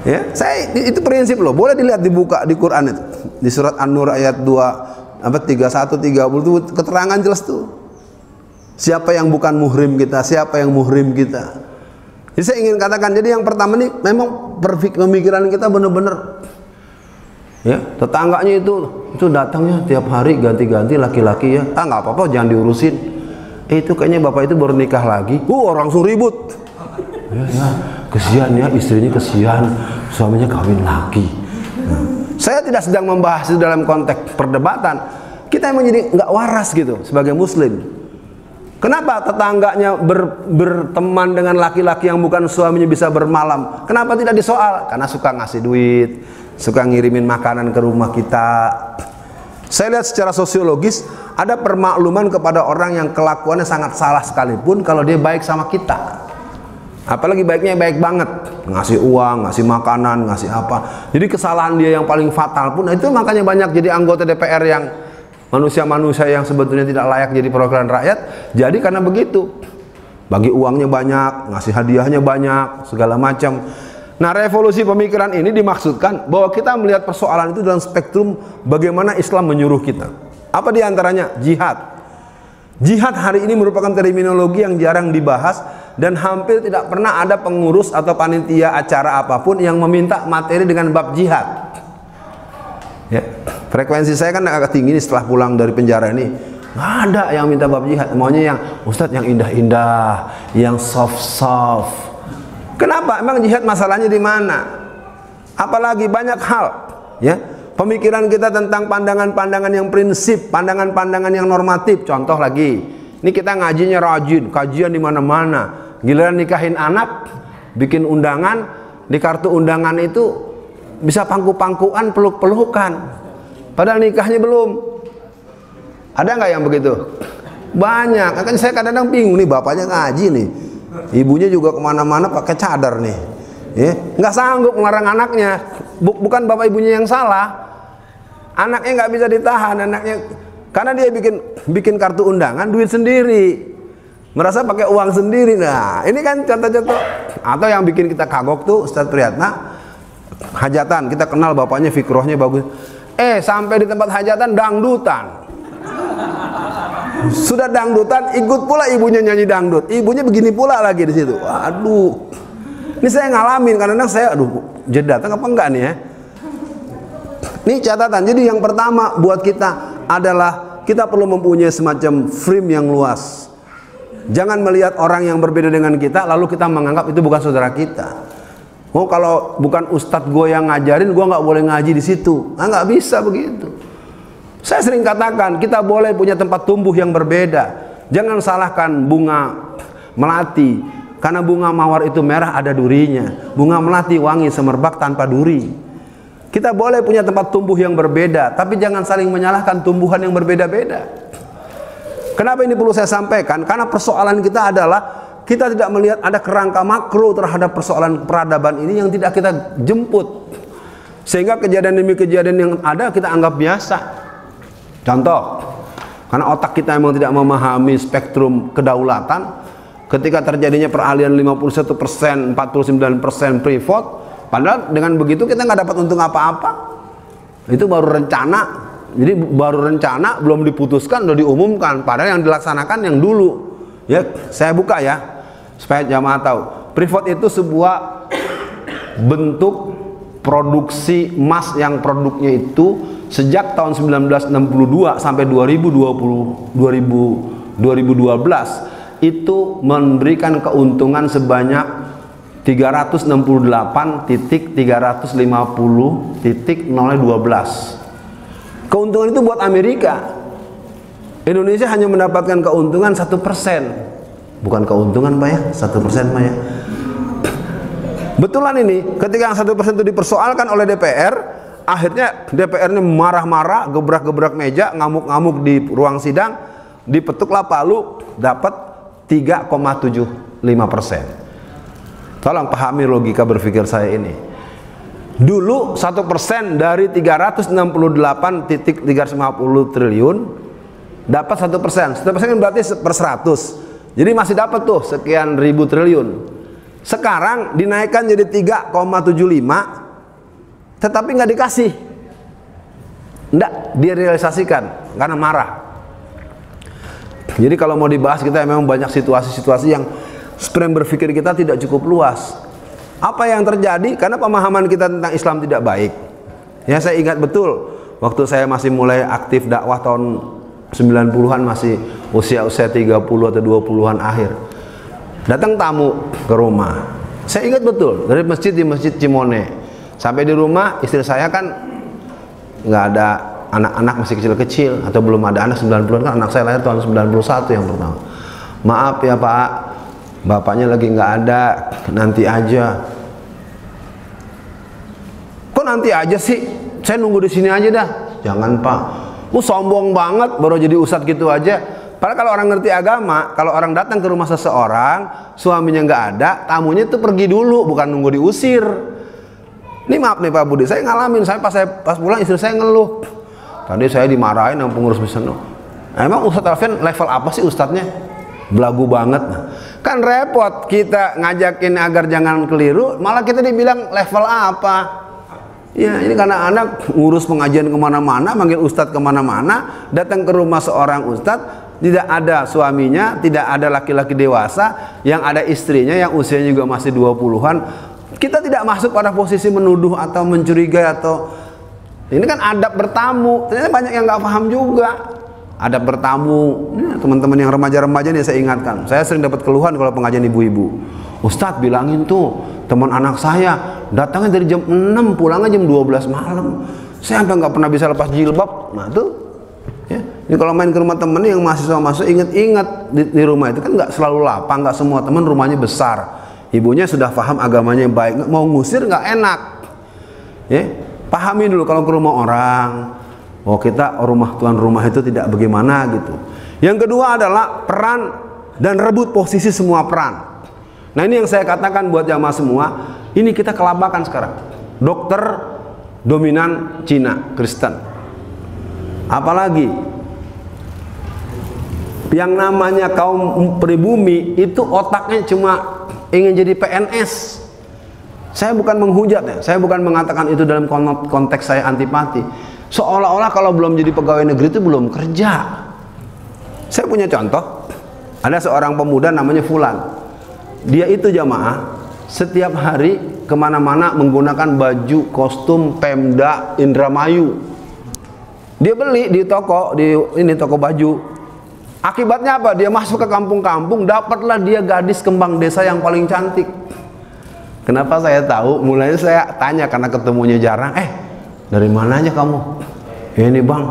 Ya saya itu prinsip loh. Boleh dilihat dibuka di Quran itu. Di surat An-Nur ayat 2 apa 31 30 itu keterangan jelas tuh. Siapa yang bukan muhrim kita siapa yang muhrim kita. Jadi saya ingin katakan jadi yang pertama ini memang pemikiran kita benar-benar ya tetangganya itu itu datangnya tiap hari ganti-ganti laki-laki ya. Ah nggak apa-apa jangan diurusin. Eh, itu kayaknya bapak itu baru nikah lagi. Uh orang langsung ribut. Ya, ya kesian ya istrinya kesian suaminya kawin lagi. Nah, saya tidak sedang membahas itu dalam konteks perdebatan. Kita yang menjadi nggak waras gitu sebagai muslim. Kenapa tetangganya ber, berteman dengan laki-laki yang bukan suaminya bisa bermalam? Kenapa tidak disoal? Karena suka ngasih duit, suka ngirimin makanan ke rumah kita. Saya lihat secara sosiologis ada permakluman kepada orang yang kelakuannya sangat salah sekalipun kalau dia baik sama kita. Apalagi baiknya baik banget, ngasih uang, ngasih makanan, ngasih apa. Jadi kesalahan dia yang paling fatal pun itu makanya banyak jadi anggota DPR yang manusia-manusia yang sebetulnya tidak layak jadi perwakilan rakyat. Jadi karena begitu, bagi uangnya banyak, ngasih hadiahnya banyak, segala macam. Nah revolusi pemikiran ini dimaksudkan bahwa kita melihat persoalan itu dalam spektrum bagaimana Islam menyuruh kita. Apa di antaranya? Jihad. Jihad hari ini merupakan terminologi yang jarang dibahas dan hampir tidak pernah ada pengurus atau panitia acara apa pun yang meminta materi dengan bab jihad. Ya, frekuensi saya kan agak tinggi nih setelah pulang dari penjara ini. Nggak ada yang minta bab jihad, maunya yang Ustadz yang indah-indah, yang soft-soft Kenapa? Emang jihad masalahnya di mana? Apalagi banyak hal, ya. Pemikiran kita tentang pandangan-pandangan yang prinsip, pandangan-pandangan yang normatif. Contoh lagi, ini kita ngajinya rajin, kajian di mana-mana. Giliran nikahin anak, bikin undangan, di kartu undangan itu bisa pangku-pangkuan, peluk-pelukan. Padahal nikahnya belum. Ada nggak yang begitu? Banyak. Kan saya kadang-kadang bingung nih bapaknya ngaji nih Ibunya juga ke mana-mana pakai cadar nih. Ya, nggak sanggup melarang anaknya. Bukan bapak ibunya yang salah. Anaknya nggak bisa ditahan. Anaknya karena dia bikin bikin kartu undangan duit sendiri. Merasa pakai uang sendiri. Nah, ini kan contoh-contoh. Atau yang bikin kita kagok tuh Ustadz Priyatna hajatan kita kenal bapaknya fikrohnya bagus. Eh sampai di tempat hajatan dangdutan sudah dangdutan ikut pula ibunya nyanyi dangdut ibunya begini pula lagi di situ aduh ini saya ngalamin karena saya aduh jadi datang apa enggak nih ya ini catatan jadi yang pertama buat kita adalah kita perlu mempunyai semacam frame yang luas Jangan melihat orang yang berbeda dengan kita lalu kita menganggap itu bukan saudara kita. Oh kalau bukan ustadz gue yang ngajarin, gue nggak boleh ngaji di situ. Nah nggak bisa begitu. Saya sering katakan kita boleh punya tempat tumbuh yang berbeda. Jangan salahkan bunga melati karena bunga mawar itu merah ada durinya. Bunga melati wangi semerbak tanpa duri. Kita boleh punya tempat tumbuh yang berbeda, tapi jangan saling menyalahkan tumbuhan yang berbeda-beda. Kenapa ini perlu saya sampaikan? Karena persoalan kita adalah kita tidak melihat ada kerangka makro terhadap persoalan peradaban ini yang tidak kita jemput. Sehingga kejadian demi kejadian yang ada kita anggap biasa. Contoh, karena otak kita memang tidak memahami spektrum kedaulatan, ketika terjadinya peralihan 51 persen, 49 persen free vote, padahal dengan begitu kita nggak dapat untung apa-apa. Itu baru rencana jadi baru rencana belum diputuskan udah diumumkan padahal yang dilaksanakan yang dulu. Ya, saya buka ya supaya jamaah tahu. Privat itu sebuah bentuk produksi emas yang produknya itu sejak tahun 1962 sampai 2020 2000 2012 itu memberikan keuntungan sebanyak 368 titik 350 titik 012 Keuntungan itu buat Amerika. Indonesia hanya mendapatkan keuntungan satu persen. Bukan keuntungan pak ya, satu persen pak ya. Betulan ini, ketika yang satu persen itu dipersoalkan oleh DPR, akhirnya DPR ini marah-marah, gebrak-gebrak meja, ngamuk-ngamuk di ruang sidang, dipetuklah palu, dapat 3,75 persen. Tolong pahami logika berpikir saya ini. Dulu satu persen dari 368.350 triliun dapat satu persen. Satu persen kan berarti per 100. Jadi masih dapat tuh sekian ribu triliun. Sekarang dinaikkan jadi 3,75 tetapi nggak dikasih. Enggak, direalisasikan karena marah. Jadi kalau mau dibahas kita memang banyak situasi-situasi yang sprem berpikir kita tidak cukup luas. Apa yang terjadi? Karena pemahaman kita tentang Islam tidak baik. Ya saya ingat betul waktu saya masih mulai aktif dakwah tahun 90-an masih usia-usia 30 atau 20-an akhir. Datang tamu ke rumah. Saya ingat betul dari masjid di Masjid Cimone. Sampai di rumah istri saya kan nggak ada anak-anak masih kecil-kecil atau belum ada anak 90-an kan anak saya lahir tahun 91 yang pertama. Maaf ya Pak, bapaknya lagi nggak ada nanti aja kok nanti aja sih saya nunggu di sini aja dah jangan pak lu sombong banget baru jadi ustad gitu aja padahal kalau orang ngerti agama kalau orang datang ke rumah seseorang suaminya nggak ada tamunya itu pergi dulu bukan nunggu diusir. Ini maaf nih Pak Budi saya ngalamin saya pas saya pas pulang istri saya ngeluh. Tadi saya dimarahin sama pengurus bisnis. Emang Ustadz Alvin level apa sih ustadznya? Belagu banget. Kan repot kita ngajakin agar jangan keliru malah kita dibilang level apa? Ya ini karena anak ngurus pengajian ke mana-mana manggil ustadz ke mana-mana datang ke rumah seorang ustadz tidak ada suaminya tidak ada laki-laki dewasa yang ada istrinya yang usianya juga masih 20-an kita tidak masuk pada posisi menuduh atau mencurigai atau ini kan adab bertamu. Ternyata banyak yang nggak paham juga. Ada bertamu. Ya, teman-teman yang remaja-remaja nih saya ingatkan. Saya sering dapat keluhan kalau pengajian ibu-ibu. Ustadz bilangin tuh teman anak saya datangnya dari jam 6 pulangnya jam 12 malam. Saya sampai nggak pernah bisa lepas jilbab. Nah tuh ya ini kalau main ke rumah temen yang mahasiswa masuk ingat-ingat di, di rumah itu kan nggak selalu lapang nggak semua teman rumahnya besar. Ibunya sudah paham agamanya yang baik mau ngusir nggak enak. Ya pahami dulu kalau ke rumah orang oh kita rumah tuan rumah itu tidak bagaimana gitu. Yang kedua adalah peran dan rebut posisi semua peran. Nah ini yang saya katakan buat jamaah semua ini kita kelabakan sekarang. Dokter dominan Cina Kristen. Apalagi yang namanya kaum pribumi itu otaknya cuma ingin jadi PNS saya bukan menghujat ya, saya bukan mengatakan itu dalam konteks saya antipati. Seolah-olah kalau belum jadi pegawai negeri itu belum kerja. Saya punya contoh. Ada seorang pemuda namanya Fulan. Dia itu jamaah setiap hari ke mana-mana menggunakan baju kostum Pemda Indramayu. Dia beli di toko di ini toko baju Akibatnya apa? Dia masuk ke kampung-kampung, dapatlah dia gadis kembang desa yang paling cantik. Kenapa saya tahu? Mulanya saya tanya karena ketemunya jarang. Eh, dari mana aja kamu? Ini bang,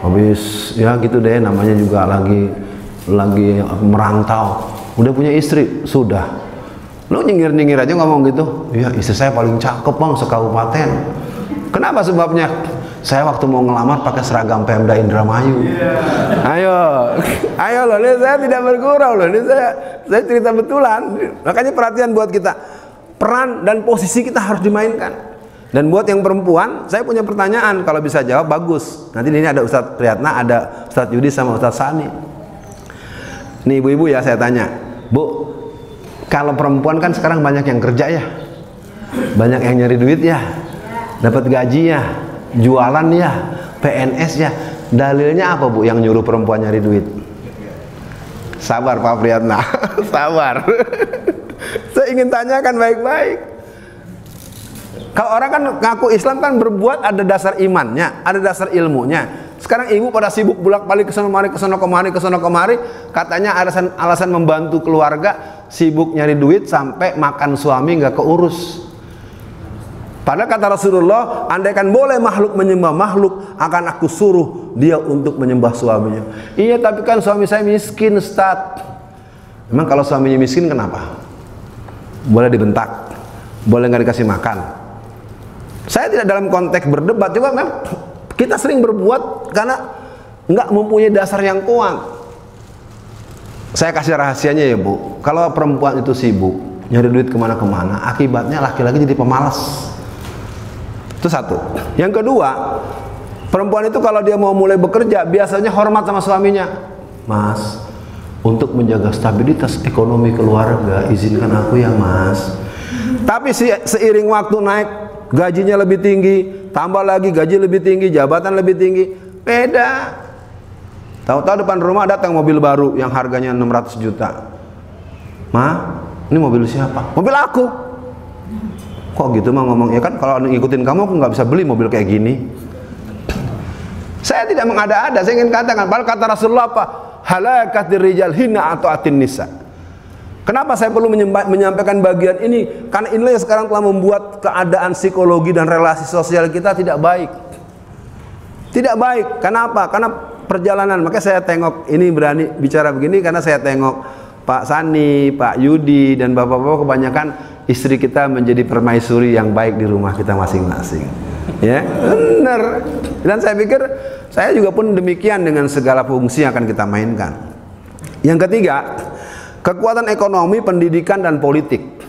habis ya gitu deh. Namanya juga lagi lagi merantau. Udah punya istri? Sudah. Lo nyingir-nyingir aja ngomong gitu. Ya istri saya paling cakep bang sekabupaten. Kenapa sebabnya? Saya waktu mau ngelamar pakai seragam Pemda Indramayu. Yeah. Ayo, ayo loh, ini saya tidak bergurau loh, ini saya saya cerita betulan. Makanya perhatian buat kita, peran dan posisi kita harus dimainkan. Dan buat yang perempuan, saya punya pertanyaan. Kalau bisa jawab bagus. Nanti ini ada Ustadz Priyatna, ada Ustadz Yudi sama Ustadz Sani. Nih ibu-ibu ya saya tanya, Bu, kalau perempuan kan sekarang banyak yang kerja ya, banyak yang nyari duit ya, dapat gaji ya, jualan ya, PNS ya. Dalilnya apa bu yang nyuruh perempuan nyari duit? Sabar Pak Priyatna, sabar. Saya ingin tanyakan baik-baik. Kalau orang kan ngaku Islam kan berbuat ada dasar imannya, ada dasar ilmunya. Sekarang ibu pada sibuk bolak-balik ke sana kemari, ke sana kemari, ke sana kemari, katanya alasan alasan membantu keluarga, sibuk nyari duit sampai makan suami nggak keurus. Padahal kata Rasulullah, andaikan boleh makhluk menyembah makhluk, akan aku suruh dia untuk menyembah suaminya. Iya, tapi kan suami saya miskin, Ustaz. Memang kalau suaminya miskin kenapa? Boleh dibentak, boleh nggak dikasih makan. Saya tidak dalam konteks berdebat, juga memang kita sering berbuat karena nggak mempunyai dasar yang kuat. Saya kasih rahasianya ya bu, kalau perempuan itu sibuk nyari duit ke mana-kemana, akibatnya laki-laki jadi pemalas itu satu. Yang kedua, perempuan itu kalau dia mau mulai bekerja biasanya hormat sama suaminya. Mas, untuk menjaga stabilitas ekonomi keluarga, izinkan aku ya, Mas. Tapi seiring waktu naik, gajinya lebih tinggi, tambah lagi gaji lebih tinggi, jabatan lebih tinggi, beda. Tahu-tahu depan rumah datang mobil baru yang harganya 600 juta. Ma, ini mobil siapa? Mobil aku kok gitu mah ngomong ya kan kalau ngikutin kamu aku nggak bisa beli mobil kayak gini. Saya tidak mengada-ada saya ingin katakan padahal kata Rasulullah apa? Halakat rijal hina atau atin nisa? Kenapa saya perlu menyampaikan bagian ini? Karena inilah yang sekarang telah membuat keadaan psikologi dan relasi sosial kita tidak baik. Tidak baik. Kenapa? Karena perjalanan. Makanya saya tengok ini berani bicara begini karena saya tengok Pak Sani, Pak Yudi dan bapak-bapak kebanyakan istri kita menjadi permaisuri yang baik di rumah kita masing-masing. Ya, benar. Dan saya pikir saya juga pun demikian dengan segala fungsi yang akan kita mainkan. Yang ketiga, kekuatan ekonomi, pendidikan dan politik.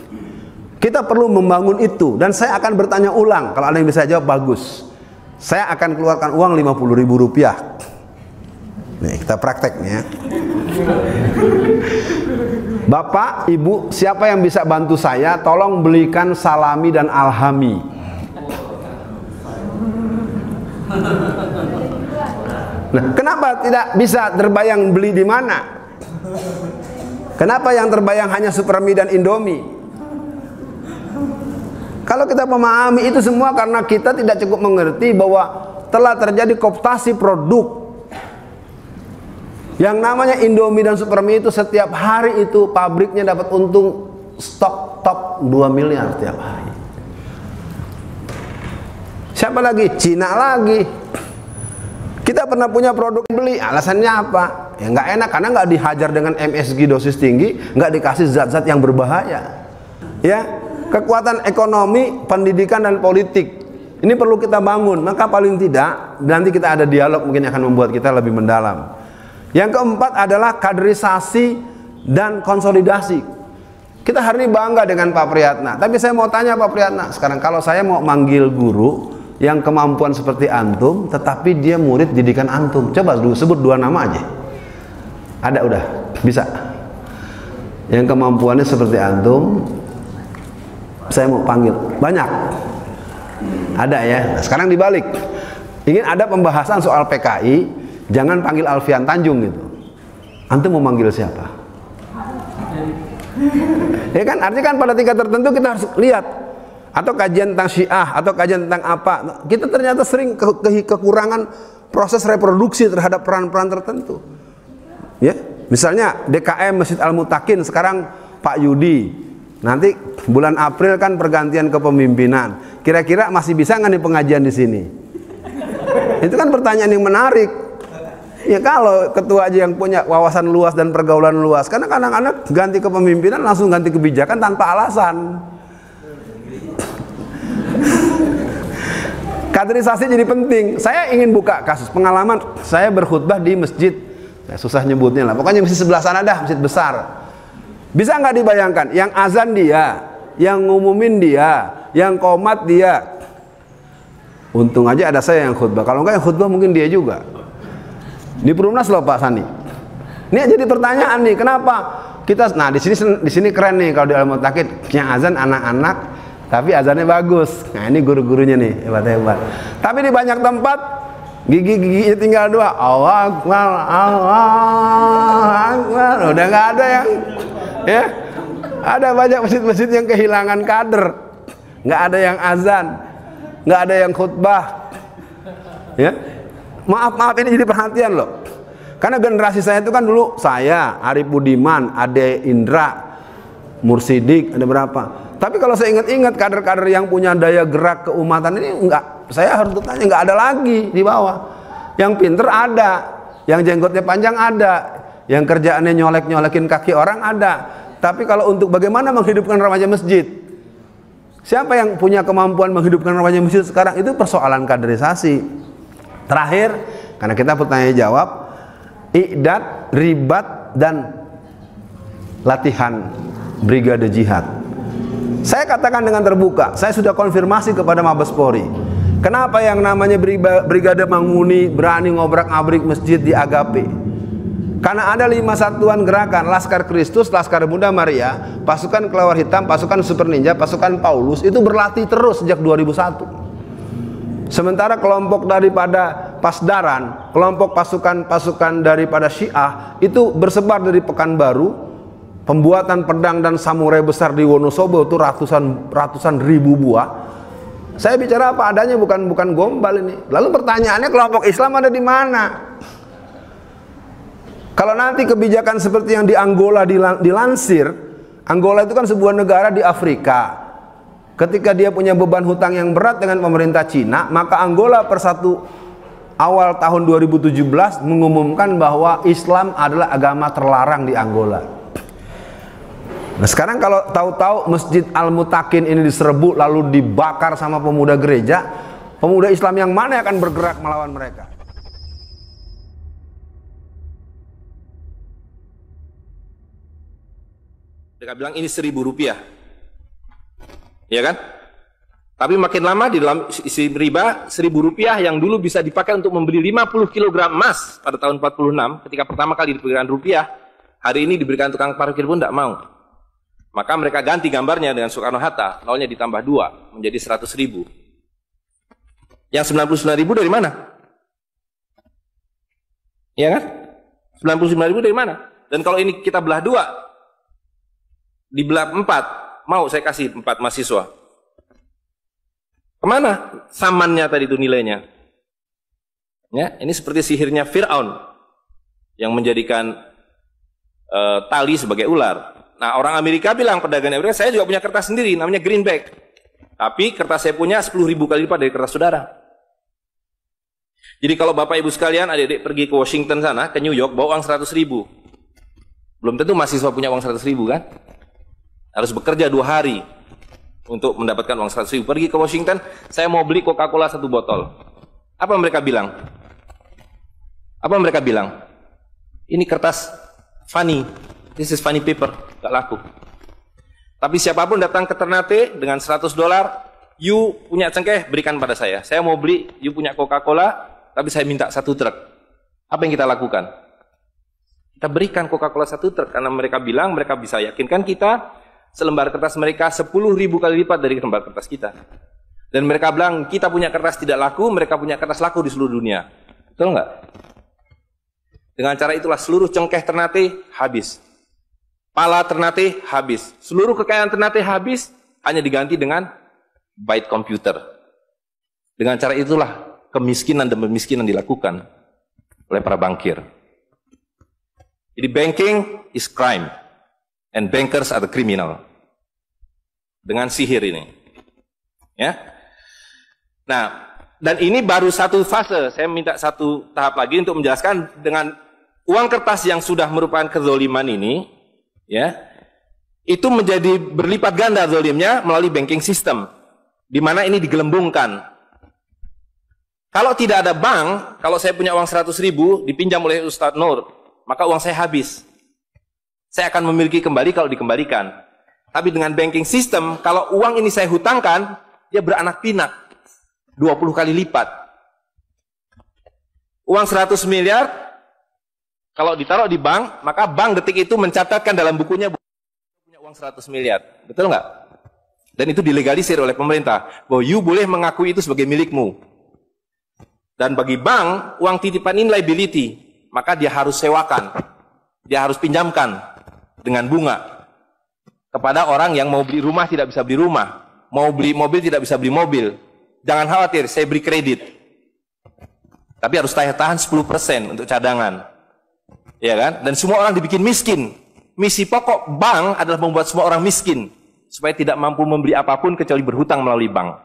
Kita perlu membangun itu dan saya akan bertanya ulang. Kalau ada yang bisa jawab bagus. Saya akan keluarkan uang 50 ribu rupiah. Nih, kita prakteknya. Bapak, Ibu, siapa yang bisa bantu saya? Tolong belikan salami dan alhami. Nah, kenapa tidak bisa terbayang beli di mana? Kenapa yang terbayang hanya Supermi dan Indomie? Kalau kita memahami itu semua karena kita tidak cukup mengerti bahwa telah terjadi kooptasi produk yang namanya Indomie dan Supermi itu setiap hari itu pabriknya dapat untung stok top 2 miliar setiap hari. Siapa lagi? Cina lagi. Kita pernah punya produk beli, alasannya apa? Ya nggak enak karena nggak dihajar dengan MSG dosis tinggi, nggak dikasih zat-zat yang berbahaya. Ya, kekuatan ekonomi, pendidikan dan politik ini perlu kita bangun. Maka paling tidak nanti kita ada dialog mungkin akan membuat kita lebih mendalam. Yang keempat adalah kaderisasi dan konsolidasi. Kita hari ini bangga dengan Pak Priyatna. Tapi saya mau tanya Pak Priyatna, sekarang kalau saya mau manggil guru yang kemampuan seperti antum, tetapi dia murid didikan antum. Coba dulu sebut dua nama aja. Ada udah, bisa. Yang kemampuannya seperti antum, saya mau panggil. Banyak. Ada ya. Nah, sekarang dibalik. Ingin ada pembahasan soal PKI, Jangan panggil Alfian Tanjung gitu. Antum mau manggil siapa? Ya kan artinya kan pada tingkat tertentu kita harus lihat atau kajian tentang syiah atau kajian tentang apa. Kita ternyata sering ke, ke, kekurangan proses reproduksi terhadap peran-peran tertentu. Ya, Misalnya DKM Masjid Al Mutakin sekarang Pak Yudi. Nanti bulan April kan pergantian kepemimpinan. Kira-kira masih bisa nggak nih pengajian di sini? Itu kan pertanyaan yang menarik. Ya kalau ketua aja yang punya wawasan luas dan pergaulan luas, karena kadang-kadang ganti kepemimpinan langsung ganti kebijakan tanpa alasan. Kaderisasi jadi penting. Saya ingin buka kasus pengalaman. Saya berkhutbah di masjid. Saya susah nyebutnya lah. Pokoknya masjid sebelah sana dah, masjid besar. Bisa nggak dibayangkan? Yang azan dia, yang ngumumin dia, yang komat dia. Untung aja ada saya yang khutbah. Kalau enggak yang khutbah mungkin dia juga. Di Perumnas loh Pak Sani. Ini jadi pertanyaan nih, kenapa kita nah di sini di sini keren nih kalau di Al Mutakid yang azan anak-anak tapi azannya bagus. Nah, ini guru-gurunya nih, hebat-hebat. Tapi di banyak tempat gigi-giginya tinggal dua. Allah Akbar, Allah Akbar. Udah nggak ada yang ya. Ada banyak masjid-masjid yang kehilangan kader. Nggak ada yang azan, nggak ada yang khutbah. Ya, Maaf, maaf ini jadi perhatian loh. Karena generasi saya itu kan dulu saya, Arif Budiman, Ade Indra, Mursidik, ada berapa. Tapi kalau saya ingat-ingat kader-kader yang punya daya gerak keumatan ini enggak, saya harus bertanya enggak ada lagi di bawah. Yang pinter ada, yang jenggotnya panjang ada, yang kerjaannya nyolek-nyolekin kaki orang ada. Tapi kalau untuk bagaimana menghidupkan remaja masjid, siapa yang punya kemampuan menghidupkan remaja masjid sekarang itu persoalan kaderisasi. Terakhir, karena kita bertanya jawab, idat, ribat, dan latihan brigade jihad. Saya katakan dengan terbuka, saya sudah konfirmasi kepada Mabes Polri. Kenapa yang namanya brigade Manguni berani ngobrak-abrik masjid di Agape? Karena ada lima satuan gerakan Laskar Kristus, Laskar Bunda Maria, pasukan Kelawar Hitam, pasukan Super Ninja, pasukan Paulus itu berlatih terus sejak 2001. Sementara kelompok daripada Pasdaran, kelompok pasukan-pasukan daripada Syiah itu bersebar dari Pekanbaru, pembuatan pedang dan samurai besar di Wonosobo itu ratusan ratusan ribu buah. Saya bicara apa adanya bukan bukan gombal ini. Lalu pertanyaannya kelompok Islam ada di mana? Kalau nanti kebijakan seperti yang di Angola dilansir, Angola itu kan sebuah negara di Afrika ketika dia punya beban hutang yang berat dengan pemerintah Cina, maka Angola per satu awal tahun 2017 mengumumkan bahwa Islam adalah agama terlarang di Angola. Nah sekarang kalau tahu-tahu Masjid Al-Mutakin ini diserbu lalu dibakar sama pemuda gereja, pemuda Islam yang mana akan bergerak melawan mereka? Mereka bilang ini seribu rupiah ya kan? Tapi makin lama di dalam isi riba seribu rupiah yang dulu bisa dipakai untuk membeli 50 kg emas pada tahun 46 ketika pertama kali diberikan rupiah hari ini diberikan tukang parkir pun tidak mau maka mereka ganti gambarnya dengan Soekarno Hatta nolnya ditambah dua menjadi 100 ribu yang 99 ribu dari mana? ya kan? 99 ribu dari mana? dan kalau ini kita belah dua dibelah empat Mau saya kasih empat mahasiswa. Ke mana samannya tadi itu nilainya? Ya, ini seperti sihirnya Fir'aun yang menjadikan uh, tali sebagai ular. Nah, orang Amerika bilang, pedagang Amerika, saya juga punya kertas sendiri, namanya greenback. Tapi kertas saya punya 10 ribu kali lipat dari kertas saudara. Jadi kalau Bapak Ibu sekalian, adik-adik pergi ke Washington sana, ke New York, bawa uang 100 ribu. Belum tentu mahasiswa punya uang 100 ribu kan? Harus bekerja dua hari untuk mendapatkan uang 100 ribu. Pergi ke Washington, saya mau beli Coca-Cola satu botol. Apa mereka bilang? Apa mereka bilang? Ini kertas funny. This is funny paper. Gak laku. Tapi siapa pun datang ke Ternate dengan 100 dolar, you punya cengkeh, berikan pada saya. Saya mau beli, you punya Coca-Cola, tapi saya minta satu truk. Apa yang kita lakukan? Kita berikan Coca-Cola satu truk karena mereka bilang mereka bisa yakinkan kita selembar kertas mereka 10 ribu kali lipat dari lembar kertas kita. Dan mereka bilang, kita punya kertas tidak laku, mereka punya kertas laku di seluruh dunia. Betul nggak? Dengan cara itulah seluruh cengkeh Ternate habis. Pala Ternate habis. Seluruh kekayaan Ternate habis, hanya diganti dengan byte komputer. Dengan cara itulah kemiskinan dan pemiskinan dilakukan oleh para bankir. Jadi banking is crime and bankers are the criminal. Dengan sihir ini. Ya. Nah, dan ini baru satu fase. Saya minta satu tahap lagi untuk menjelaskan dengan uang kertas yang sudah merupakan kezoliman ini, ya, itu menjadi berlipat ganda zolimnya melalui banking system, di mana ini digelembungkan. Kalau tidak ada bank, kalau saya punya uang 100 ribu dipinjam oleh Ustadz Nur, maka uang saya habis. Saya akan memiliki kembali kalau dikembalikan. Tapi dengan banking system, kalau uang ini saya hutangkan, dia beranak pinak. 20 kali lipat. Uang 100 miliar, kalau ditaruh di bank, maka bank detik itu mencatatkan dalam bukunya punya uang 100 miliar. Betul nggak? Dan itu dilegalisir oleh pemerintah. Bahwa you boleh mengakui itu sebagai milikmu. Dan bagi bank, uang titipan ini liability maka dia harus sewakan, dia harus pinjamkan dengan bunga kepada orang yang mau beli rumah tidak bisa beli rumah, mau beli mobil tidak bisa beli mobil. Jangan khawatir, saya beri kredit. Tapi harus tahan 10% untuk cadangan. Ya kan? Dan semua orang dibikin miskin. Misi pokok bank adalah membuat semua orang miskin supaya tidak mampu membeli apa pun kecuali berhutang melalui bank.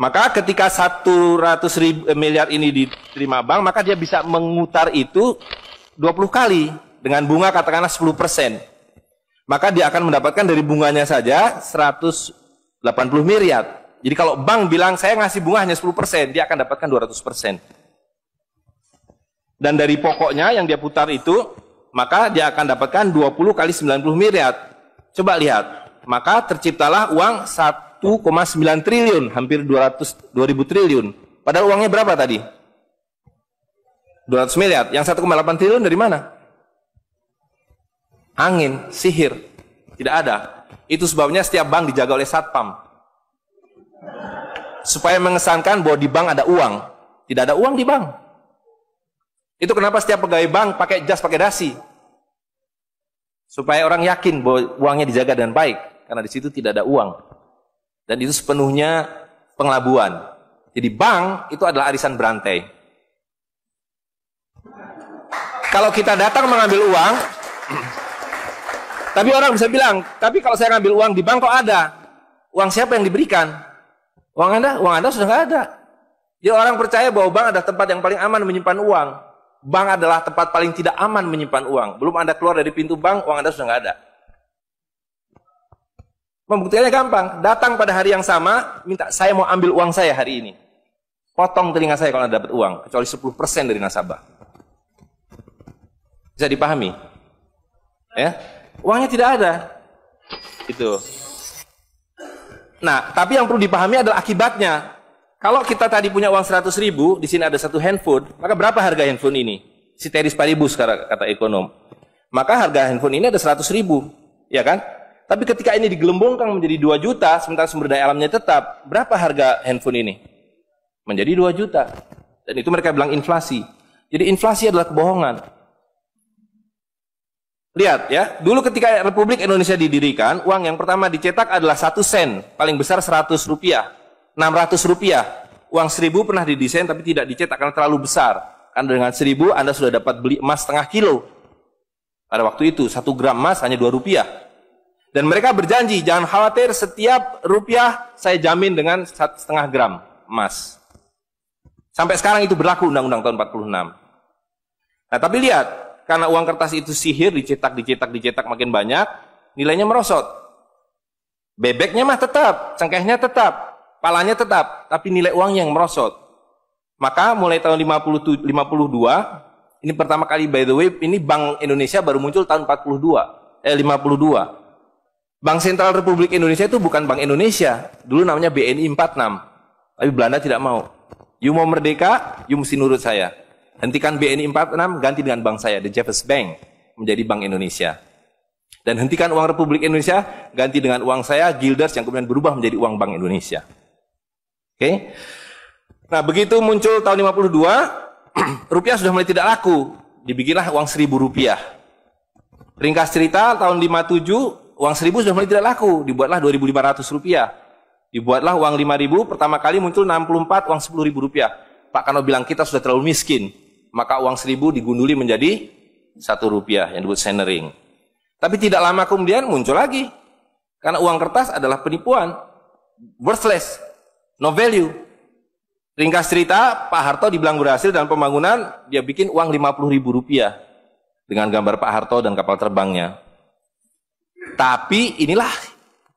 Maka ketika 100 ribu, eh, miliar ini diterima bank, maka dia bisa mengutar itu 20 kali dengan bunga katakanlah 10 persen. Maka dia akan mendapatkan dari bunganya saja 180 miliar. Jadi kalau bank bilang saya ngasih bunga hanya 10 persen, dia akan dapatkan 200 persen. Dan dari pokoknya yang dia putar itu, maka dia akan dapatkan 20 kali 90 miliar. Coba lihat, maka terciptalah uang 1 1,9 triliun, hampir 200 2000 triliun. Padahal uangnya berapa tadi? 200 miliar. Yang 1,8 triliun dari mana? Angin, sihir. Tidak ada. Itu sebabnya setiap bank dijaga oleh satpam. Supaya mengesankan bahwa di bank ada uang. Tidak ada uang di bank. Itu kenapa setiap pegawai bank pakai jas, pakai dasi. Supaya orang yakin bahwa uangnya dijaga dengan baik. Karena di situ tidak ada uang. Dan itu sepenuhnya pengelabuan. Jadi bank itu adalah arisan berantai. Kalau kita datang mengambil uang, tapi orang bisa bilang, tapi kalau saya ngambil uang di bank kok ada? Uang siapa yang diberikan? Uang Anda? Uang Anda sudah nggak ada. Jadi orang percaya bahwa bank adalah tempat yang paling aman menyimpan uang. Bank adalah tempat paling tidak aman menyimpan uang. Belum Anda keluar dari pintu bank, uang Anda sudah nggak ada. Pembuktiannya gampang. Datang pada hari yang sama, minta saya mau ambil uang saya hari ini. Potong telinga saya kalau dapat uang, kecuali 10% dari nasabah. Bisa dipahami? Ya, uangnya tidak ada. Itu. Nah, tapi yang perlu dipahami adalah akibatnya. Kalau kita tadi punya uang 100 ribu, di sini ada satu handphone, maka berapa harga handphone ini? Si teris paribus kata ekonom. Maka harga handphone ini ada 100 ribu, ya kan? Tapi ketika ini digelembungkan menjadi 2 juta, sementara sumber daya alamnya tetap, berapa harga handphone ini? Menjadi 2 juta. Dan itu mereka bilang inflasi. Jadi inflasi adalah kebohongan. Lihat ya, dulu ketika Republik Indonesia didirikan, uang yang pertama dicetak adalah 1 sen, paling besar 100 rupiah, 600 rupiah. Uang 1000 pernah didesain tapi tidak dicetak karena terlalu besar. Karena dengan 1000 Anda sudah dapat beli emas setengah kilo. Pada waktu itu, 1 gram emas hanya 2 rupiah. Dan mereka berjanji, jangan khawatir setiap rupiah saya jamin dengan setengah gram emas. Sampai sekarang itu berlaku Undang-Undang tahun 46. Nah tapi lihat, karena uang kertas itu sihir, dicetak, dicetak, dicetak makin banyak, nilainya merosot. Bebeknya mah tetap, cengkehnya tetap, palanya tetap, tapi nilai uangnya yang merosot. Maka mulai tahun 50, 52, ini pertama kali by the way, ini Bank Indonesia baru muncul tahun 42, eh 52. Bank Sentral Republik Indonesia itu bukan Bank Indonesia. Dulu namanya BNI 46. Tapi Belanda tidak mau. You mau merdeka, you mesti nurut saya. Hentikan BNI 46, ganti dengan bank saya, The Jeffers Bank, menjadi Bank Indonesia. Dan hentikan uang Republik Indonesia, ganti dengan uang saya, Gilders, yang kemudian berubah menjadi uang Bank Indonesia. Oke? Okay? Nah, begitu muncul tahun 52, rupiah sudah mulai tidak laku. Dibikinlah uang seribu rupiah. Ringkas cerita, tahun 57, uang seribu sudah mulai tidak laku, dibuatlah 2.500 rupiah. Dibuatlah uang 5.000, pertama kali muncul 64, uang 10.000 rupiah. Pak Kano bilang kita sudah terlalu miskin, maka uang seribu digunduli menjadi satu rupiah yang disebut centering. Tapi tidak lama kemudian muncul lagi. Karena uang kertas adalah penipuan. Worthless. No value. Ringkas cerita, Pak Harto dibilang berhasil dalam pembangunan, dia bikin uang 50 ribu rupiah. Dengan gambar Pak Harto dan kapal terbangnya. Tapi inilah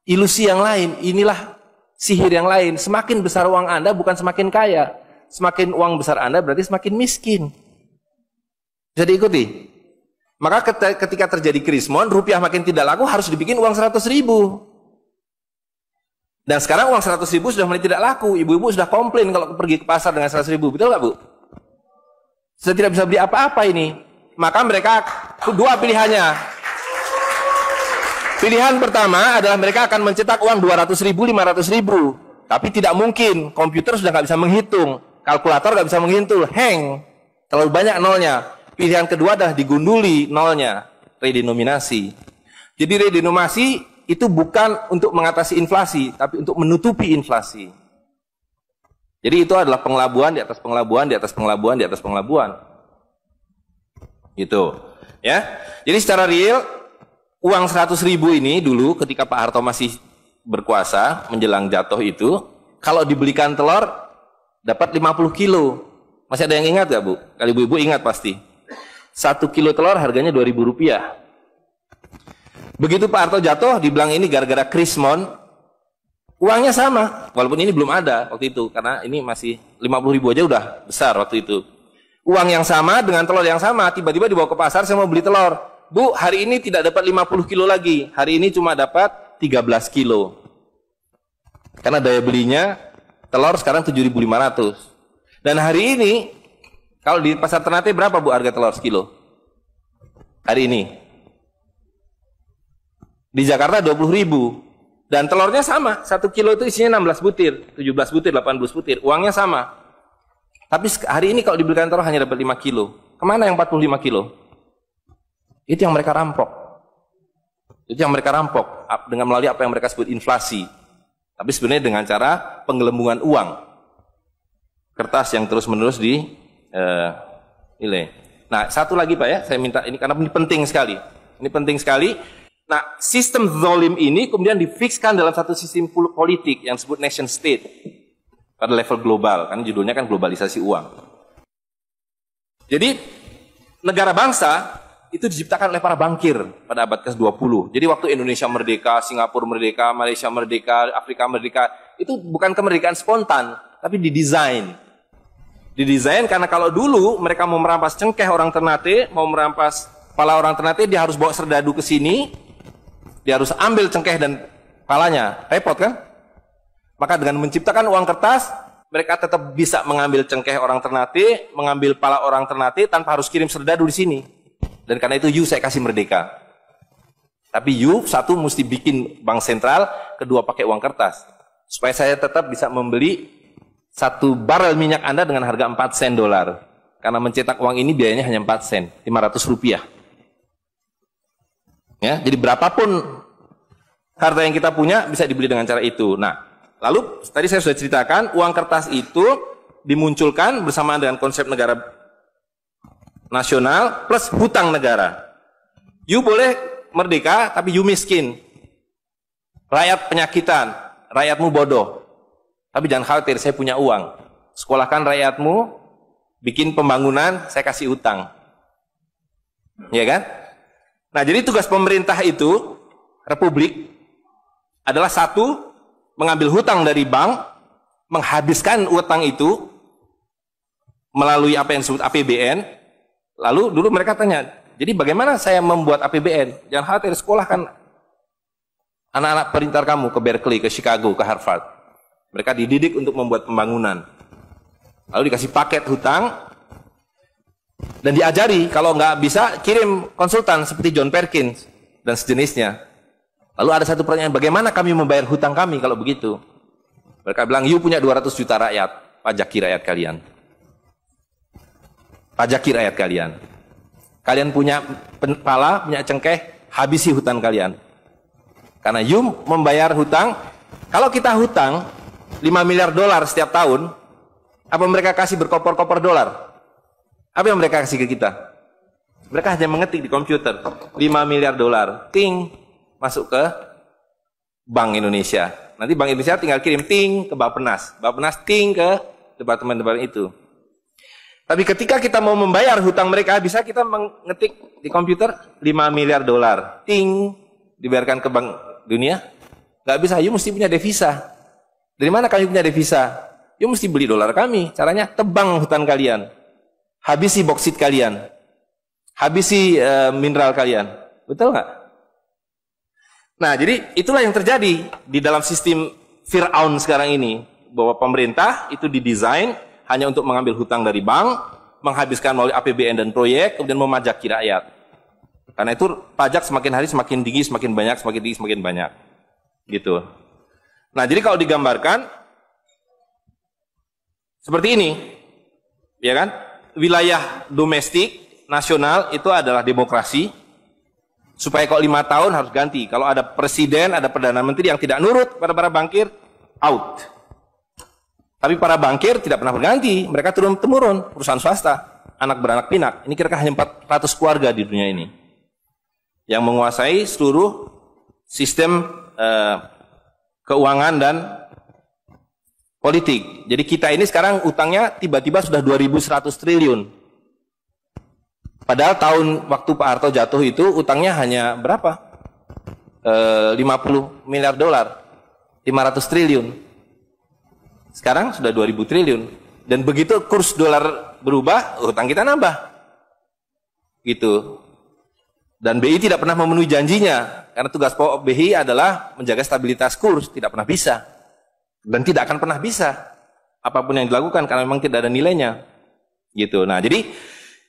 ilusi yang lain, inilah sihir yang lain. Semakin besar uang Anda bukan semakin kaya. Semakin uang besar Anda berarti semakin miskin. Bisa diikuti? Maka ketika terjadi krismon, rupiah makin tidak laku, harus dibikin uang 100 ribu. Dan sekarang uang 100 ribu sudah mulai tidak laku. Ibu-ibu sudah komplain kalau pergi ke pasar dengan 100 ribu. Betul nggak Bu? Sudah tidak bisa beli apa-apa ini. Maka mereka dua pilihannya. Pilihan pertama adalah mereka akan mencetak uang 200 ribu, 500 ribu. Tapi tidak mungkin. Komputer sudah nggak bisa menghitung. Kalkulator nggak bisa menghitung. Hang. Terlalu banyak nolnya. Pilihan kedua adalah digunduli nolnya, redenominasi. Jadi redenominasi itu bukan untuk mengatasi inflasi, tapi untuk menutupi inflasi. Jadi itu adalah pengelabuan di atas pengelabuan, di atas pengelabuan, di atas pengelabuan. Itu. Ya. Jadi secara real, uang 100 ribu ini dulu ketika Pak Harto masih berkuasa, menjelang jatuh itu, kalau dibelikan telur, dapat 50 kilo. Masih ada yang ingat gak Bu? Kali ibu-ibu ingat pasti. Satu kilo telur harganya dua ribu rupiah. Begitu Pak Harto jatuh, dibilang ini gara-gara krismon, uangnya sama. Walaupun ini belum ada waktu itu, karena ini masih 50 ribu aja udah besar waktu itu. Uang yang sama dengan telur yang sama, tiba-tiba dibawa ke pasar, saya mau beli telur. Bu, hari ini tidak dapat 50 kilo lagi. Hari ini cuma dapat 13 kilo. Karena daya belinya telur sekarang 7.500. Dan hari ini kalau di pasar Ternate berapa Bu harga telur sekilo? Hari ini. Di Jakarta 20 ribu. Dan telurnya sama. Satu kilo itu isinya 16 butir. 17 butir, 18 butir. Uangnya sama. Tapi hari ini kalau dibelikan telur hanya dapat 5 kilo. Ke mana yang 45 kilo? Itu yang mereka rampok. Itu yang mereka rampok. Dengan melalui apa yang mereka sebut inflasi. Tapi sebenarnya dengan cara penggelembungan uang. Kertas yang terus-menerus di uh, nilai. Nah, satu lagi Pak ya, saya minta ini karena ini penting sekali. Ini penting sekali. Nah, sistem zolim ini kemudian difikskan dalam satu sistem politik yang disebut nation state pada level global, kan judulnya kan globalisasi uang. Jadi negara bangsa itu diciptakan oleh para bankir pada abad ke-20. Jadi waktu Indonesia merdeka, Singapura merdeka, Malaysia merdeka, Afrika merdeka, itu bukan kemerdekaan spontan, tapi didesain Didesain karena kalau dulu mereka mau merampas cengkeh orang Ternate, mau merampas kepala orang Ternate, dia harus bawa serdadu ke sini, dia harus ambil cengkeh dan kepalanya. Repot kan? Maka dengan menciptakan uang kertas, mereka tetap bisa mengambil cengkeh orang Ternate, mengambil pala orang Ternate tanpa harus kirim serdadu di sini. Dan karena itu you saya kasih merdeka. Tapi you satu mesti bikin bank sentral, kedua pakai uang kertas. Supaya saya tetap bisa membeli satu barrel minyak Anda dengan harga 4 sen dolar. Karena mencetak uang ini biayanya hanya 4 sen, 500 rupiah. Ya, jadi berapapun harta yang kita punya bisa dibeli dengan cara itu. Nah, lalu tadi saya sudah ceritakan uang kertas itu dimunculkan bersama dengan konsep negara nasional plus hutang negara. You boleh merdeka tapi you miskin. Rakyat penyakitan, rakyatmu bodoh. Tapi jangan khawatir, saya punya uang. Sekolahkan rakyatmu, bikin pembangunan, saya kasih utang. Ya kan? Nah, jadi tugas pemerintah itu, republik, adalah satu, mengambil hutang dari bank, menghabiskan utang itu, melalui apa yang disebut APBN, lalu dulu mereka tanya, jadi bagaimana saya membuat APBN? Jangan khawatir, sekolahkan anak-anak perintar kamu ke Berkeley, ke Chicago, ke Harvard. Mereka dididik untuk membuat pembangunan. Lalu dikasih paket hutang dan diajari kalau nggak bisa kirim konsultan seperti John Perkins dan sejenisnya. Lalu ada satu pertanyaan, bagaimana kami membayar hutang kami kalau begitu? Mereka bilang, you punya 200 juta rakyat, pajaki rakyat kalian. Pajaki rakyat kalian. Kalian punya kepala, punya cengkeh, habisi hutang kalian. Karena you membayar hutang, kalau kita hutang, 5 miliar dolar setiap tahun, apa mereka kasih berkoper-koper dolar? Apa yang mereka kasih ke kita? Mereka hanya mengetik di komputer 5 miliar dolar, ting masuk ke Bank Indonesia. Nanti Bank Indonesia tinggal kirim ting ke Bappenas, Bappenas ting ke departemen-departemen itu. Tapi ketika kita mau membayar hutang mereka, bisa kita mengetik di komputer 5 miliar dolar. Ting, dibayarkan ke bank dunia. Gak bisa, you mesti punya devisa. Dari mana kami punya devisa? You mesti beli dolar kami. Caranya tebang hutan kalian. Habisi boksit kalian. Habisi uh, mineral kalian. Betul nggak? Nah, jadi itulah yang terjadi di dalam sistem Fir'aun sekarang ini. Bahwa pemerintah itu didesain hanya untuk mengambil hutang dari bank, menghabiskan melalui APBN dan proyek, kemudian memajaki rakyat. Karena itu pajak semakin hari semakin tinggi, semakin banyak, semakin tinggi, semakin banyak. Gitu. Nah, jadi kalau digambarkan seperti ini, ya kan? Wilayah domestik nasional itu adalah demokrasi. Supaya kalau lima tahun harus ganti. Kalau ada presiden, ada perdana menteri yang tidak nurut pada para bankir, out. Tapi para bankir tidak pernah berganti, mereka turun temurun, perusahaan swasta, anak beranak pinak. Ini kira-kira hanya 400 keluarga di dunia ini yang menguasai seluruh sistem uh, keuangan dan politik. Jadi kita ini sekarang utangnya tiba-tiba sudah 2.100 triliun. Padahal tahun waktu Pak Harto jatuh itu utangnya hanya berapa? E, eh, 50 miliar dolar, 500 triliun. Sekarang sudah 2000 triliun. Dan begitu kurs dolar berubah, utang kita nambah. Gitu. Dan BI tidak pernah memenuhi janjinya. Karena tugas pokok BI adalah menjaga stabilitas kurs. Tidak pernah bisa. Dan tidak akan pernah bisa. Apa pun yang dilakukan karena memang tidak ada nilainya. Gitu. Nah, jadi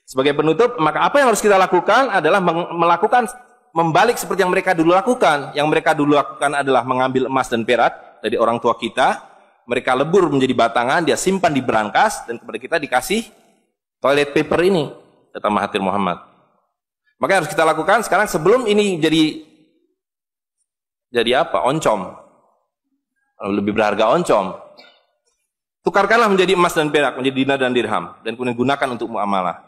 sebagai penutup, maka apa yang harus kita lakukan adalah melakukan membalik seperti yang mereka dulu lakukan. Yang mereka dulu lakukan adalah mengambil emas dan perak dari orang tua kita, mereka lebur menjadi batangan, dia simpan di berangkas, dan kepada kita dikasih toilet paper ini, kata Mahathir Muhammad. Maka harus kita lakukan sekarang sebelum ini jadi jadi apa? Oncom. Lebih berharga oncom. Tukarkanlah menjadi emas dan perak, menjadi dinar dan dirham, dan kemudian gunakan untuk muamalah.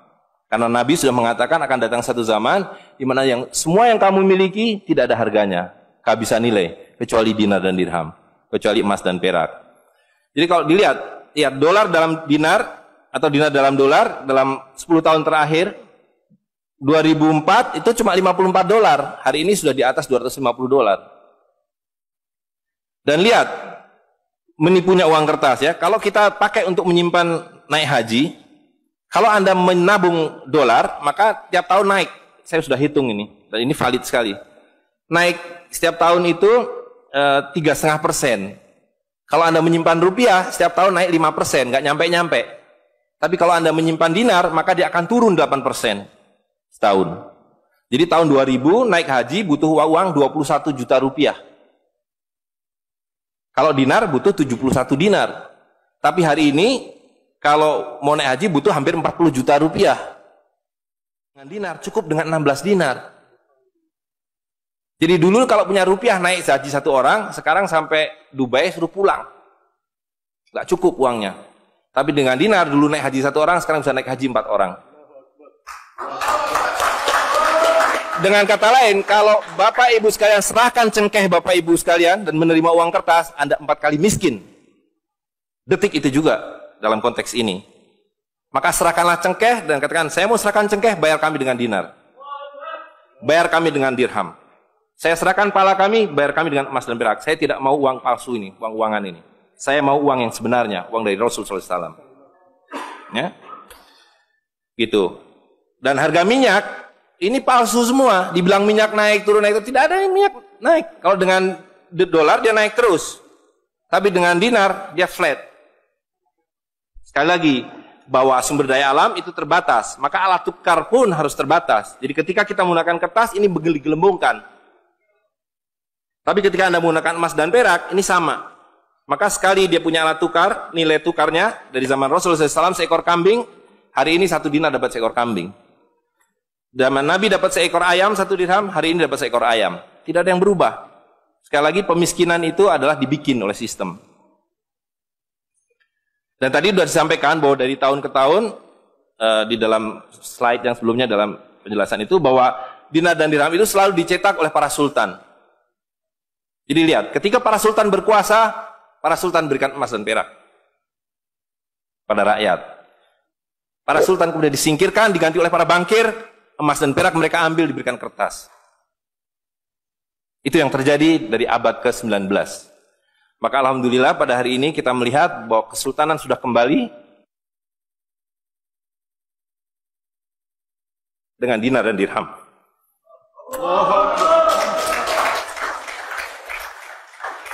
Karena Nabi sudah mengatakan akan datang satu zaman di mana yang semua yang kamu miliki tidak ada harganya, kehabisan nilai kecuali dinar dan dirham, kecuali emas dan perak. Jadi kalau dilihat, ya dolar dalam dinar atau dinar dalam dolar dalam 10 tahun terakhir 2004 itu cuma 54 dolar. Hari ini sudah di atas 250 dolar. Dan lihat, menipunya uang kertas ya. Kalau kita pakai untuk menyimpan naik haji, kalau Anda menabung dolar, maka tiap tahun naik. Saya sudah hitung ini, dan ini valid sekali. Naik setiap tahun itu eh, tiga setengah persen. Kalau Anda menyimpan rupiah, setiap tahun naik 5%, nggak nyampe-nyampe. Tapi kalau Anda menyimpan dinar, maka dia akan turun 8% setahun. Jadi tahun 2000 naik haji butuh uang 21 juta rupiah. Kalau dinar butuh 71 dinar. Tapi hari ini kalau mau naik haji butuh hampir 40 juta rupiah. Dengan dinar cukup dengan 16 dinar. Jadi dulu kalau punya rupiah naik haji satu orang, sekarang sampai Dubai suruh pulang. Gak cukup uangnya. Tapi dengan dinar dulu naik haji satu orang, sekarang bisa naik haji empat orang. Dengan kata lain, kalau Bapak Ibu sekalian serahkan cengkeh Bapak Ibu sekalian dan menerima uang kertas, Anda empat kali miskin. Detik itu juga dalam konteks ini. Maka serahkanlah cengkeh dan katakan, saya mau serahkan cengkeh, bayar kami dengan dinar. Bayar kami dengan dirham. Saya serahkan pala kami, bayar kami dengan emas dan perak. Saya tidak mau uang palsu ini, uang-uangan ini. Saya mau uang yang sebenarnya, uang dari Rasul SAW. Ya, gitu. Dan harga minyak ini palsu semua. Dibilang minyak naik turun naik tidak ada yang minyak naik. Kalau dengan dolar dia naik terus, tapi dengan dinar dia flat. Sekali lagi, bahwa sumber daya alam itu terbatas, maka alat tukar pun harus terbatas. Jadi ketika kita menggunakan kertas ini digelembungkan. Tapi ketika Anda menggunakan emas dan perak, ini sama. Maka sekali dia punya alat tukar, nilai tukarnya dari zaman Rasulullah SAW seekor kambing, hari ini satu dinar dapat seekor kambing. Zaman Nabi dapat seekor ayam, satu dirham, hari ini dapat seekor ayam. Tidak ada yang berubah. Sekali lagi pemiskinan itu adalah dibikin oleh sistem. Dan tadi sudah disampaikan bahwa dari tahun ke tahun, uh, di dalam slide yang sebelumnya dalam penjelasan itu bahwa dinar dan dirham itu selalu dicetak oleh para sultan. Jadi lihat, ketika para sultan berkuasa, para sultan berikan emas dan perak pada rakyat. Para sultan kemudian disingkirkan, diganti oleh para bankir, emas dan perak mereka ambil diberikan kertas. Itu yang terjadi dari abad ke-19. Maka alhamdulillah pada hari ini kita melihat bahwa kesultanan sudah kembali dengan dinar dan dirham.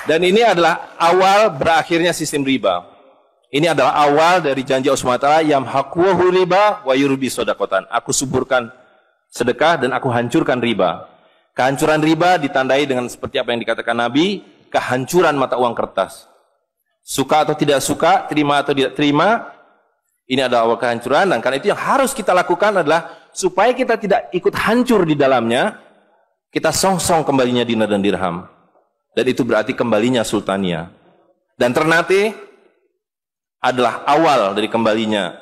Dan ini adalah awal berakhirnya sistem riba. Ini adalah awal dari janji Allah SWT yang hakwahu riba wa yurbi sodakotan. Aku suburkan sedekah dan aku hancurkan riba. Kehancuran riba ditandai dengan seperti apa yang dikatakan Nabi, kehancuran mata uang kertas. Suka atau tidak suka, terima atau tidak terima, ini adalah awal kehancuran dan karena itu yang harus kita lakukan adalah supaya kita tidak ikut hancur di dalamnya, kita song-song kembalinya dinar dan dirham. Dan itu berarti kembalinya sultania. Dan Ternate adalah awal dari kembalinya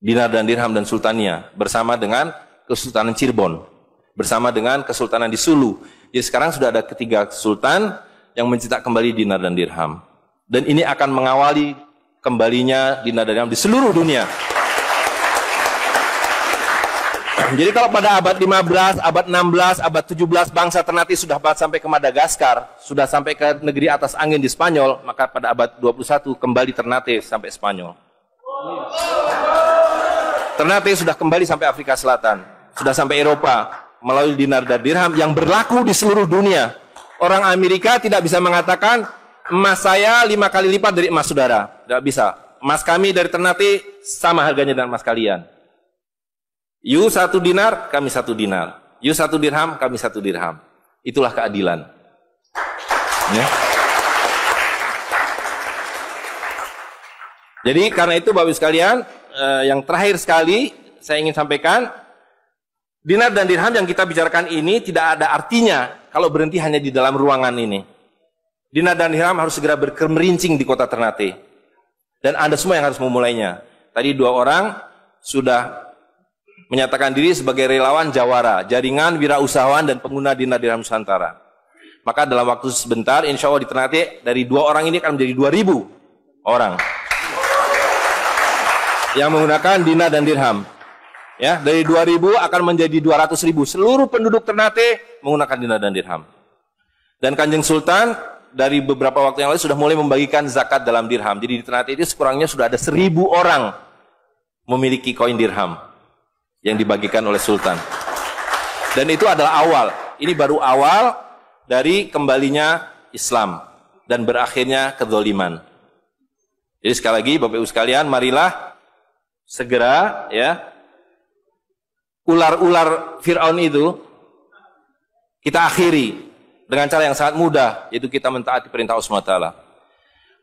dinar dan dirham dan sultania bersama dengan Kesultanan Cirebon, bersama dengan Kesultanan di Sulu. Jadi sekarang sudah ada ketiga sultan yang mencetak kembali dinar dan dirham. Dan ini akan mengawali kembalinya dinar dan dirham di seluruh dunia. Jadi kalau pada abad 15, abad 16, abad 17 bangsa Ternate sudah sampai ke Madagaskar, sudah sampai ke negeri atas angin di Spanyol, maka pada abad 21 kembali Ternate sampai Spanyol. Ternate sudah kembali sampai Afrika Selatan, sudah sampai Eropa melalui dinar dan dirham yang berlaku di seluruh dunia. Orang Amerika tidak bisa mengatakan emas saya lima kali lipat dari emas saudara, tidak bisa. Emas kami dari Ternate sama harganya dengan emas kalian. You satu dinar, kami satu dinar. You satu dirham, kami satu dirham. Itulah keadilan. Ya. Jadi karena itu Bapak sekalian, eh, yang terakhir sekali saya ingin sampaikan, dinar dan dirham yang kita bicarakan ini tidak ada artinya kalau berhenti hanya di dalam ruangan ini. Dinar dan dirham harus segera berkemerincing di kota Ternate. Dan Anda semua yang harus memulainya. Tadi dua orang sudah menyatakan diri sebagai relawan Jawara, jaringan wirausahawan dan pengguna dinar dirham Nusantara. Maka dalam waktu sebentar, insya Allah di Ternate, dari dua orang ini akan menjadi dua ribu orang yang menggunakan dinar dan dirham. Ya, dari dua ribu akan menjadi dua ratus ribu. Seluruh penduduk Ternate menggunakan dinar dan dirham. Dan Kanjeng Sultan dari beberapa waktu yang lalu sudah mulai membagikan zakat dalam dirham. Jadi di Ternate itu sekurangnya sudah ada seribu orang memiliki koin dirham yang dibagikan oleh sultan. Dan itu adalah awal. Ini baru awal dari kembalinya Islam dan berakhirnya kedoliman. Jadi sekali lagi Bapak Ibu sekalian, marilah segera ya ular-ular Fir'aun itu kita akhiri dengan cara yang sangat mudah, yaitu kita mentaati perintah Allah SWT.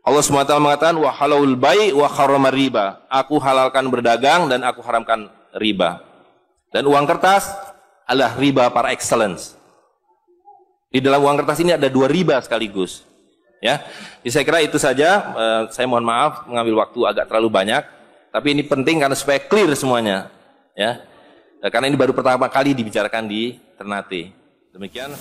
Allah SWT mengatakan, wa halal bai wa riba. Aku halalkan berdagang dan aku haramkan riba. Dan uang kertas adalah riba par excellence. Di dalam uang kertas ini ada dua riba sekaligus. Ya, Jadi saya kira itu saja. Uh, saya mohon maaf mengambil waktu agak terlalu banyak, tapi ini penting karena supaya clear semuanya. Ya, karena ini baru pertama kali dibicarakan di Ternate. Demikian.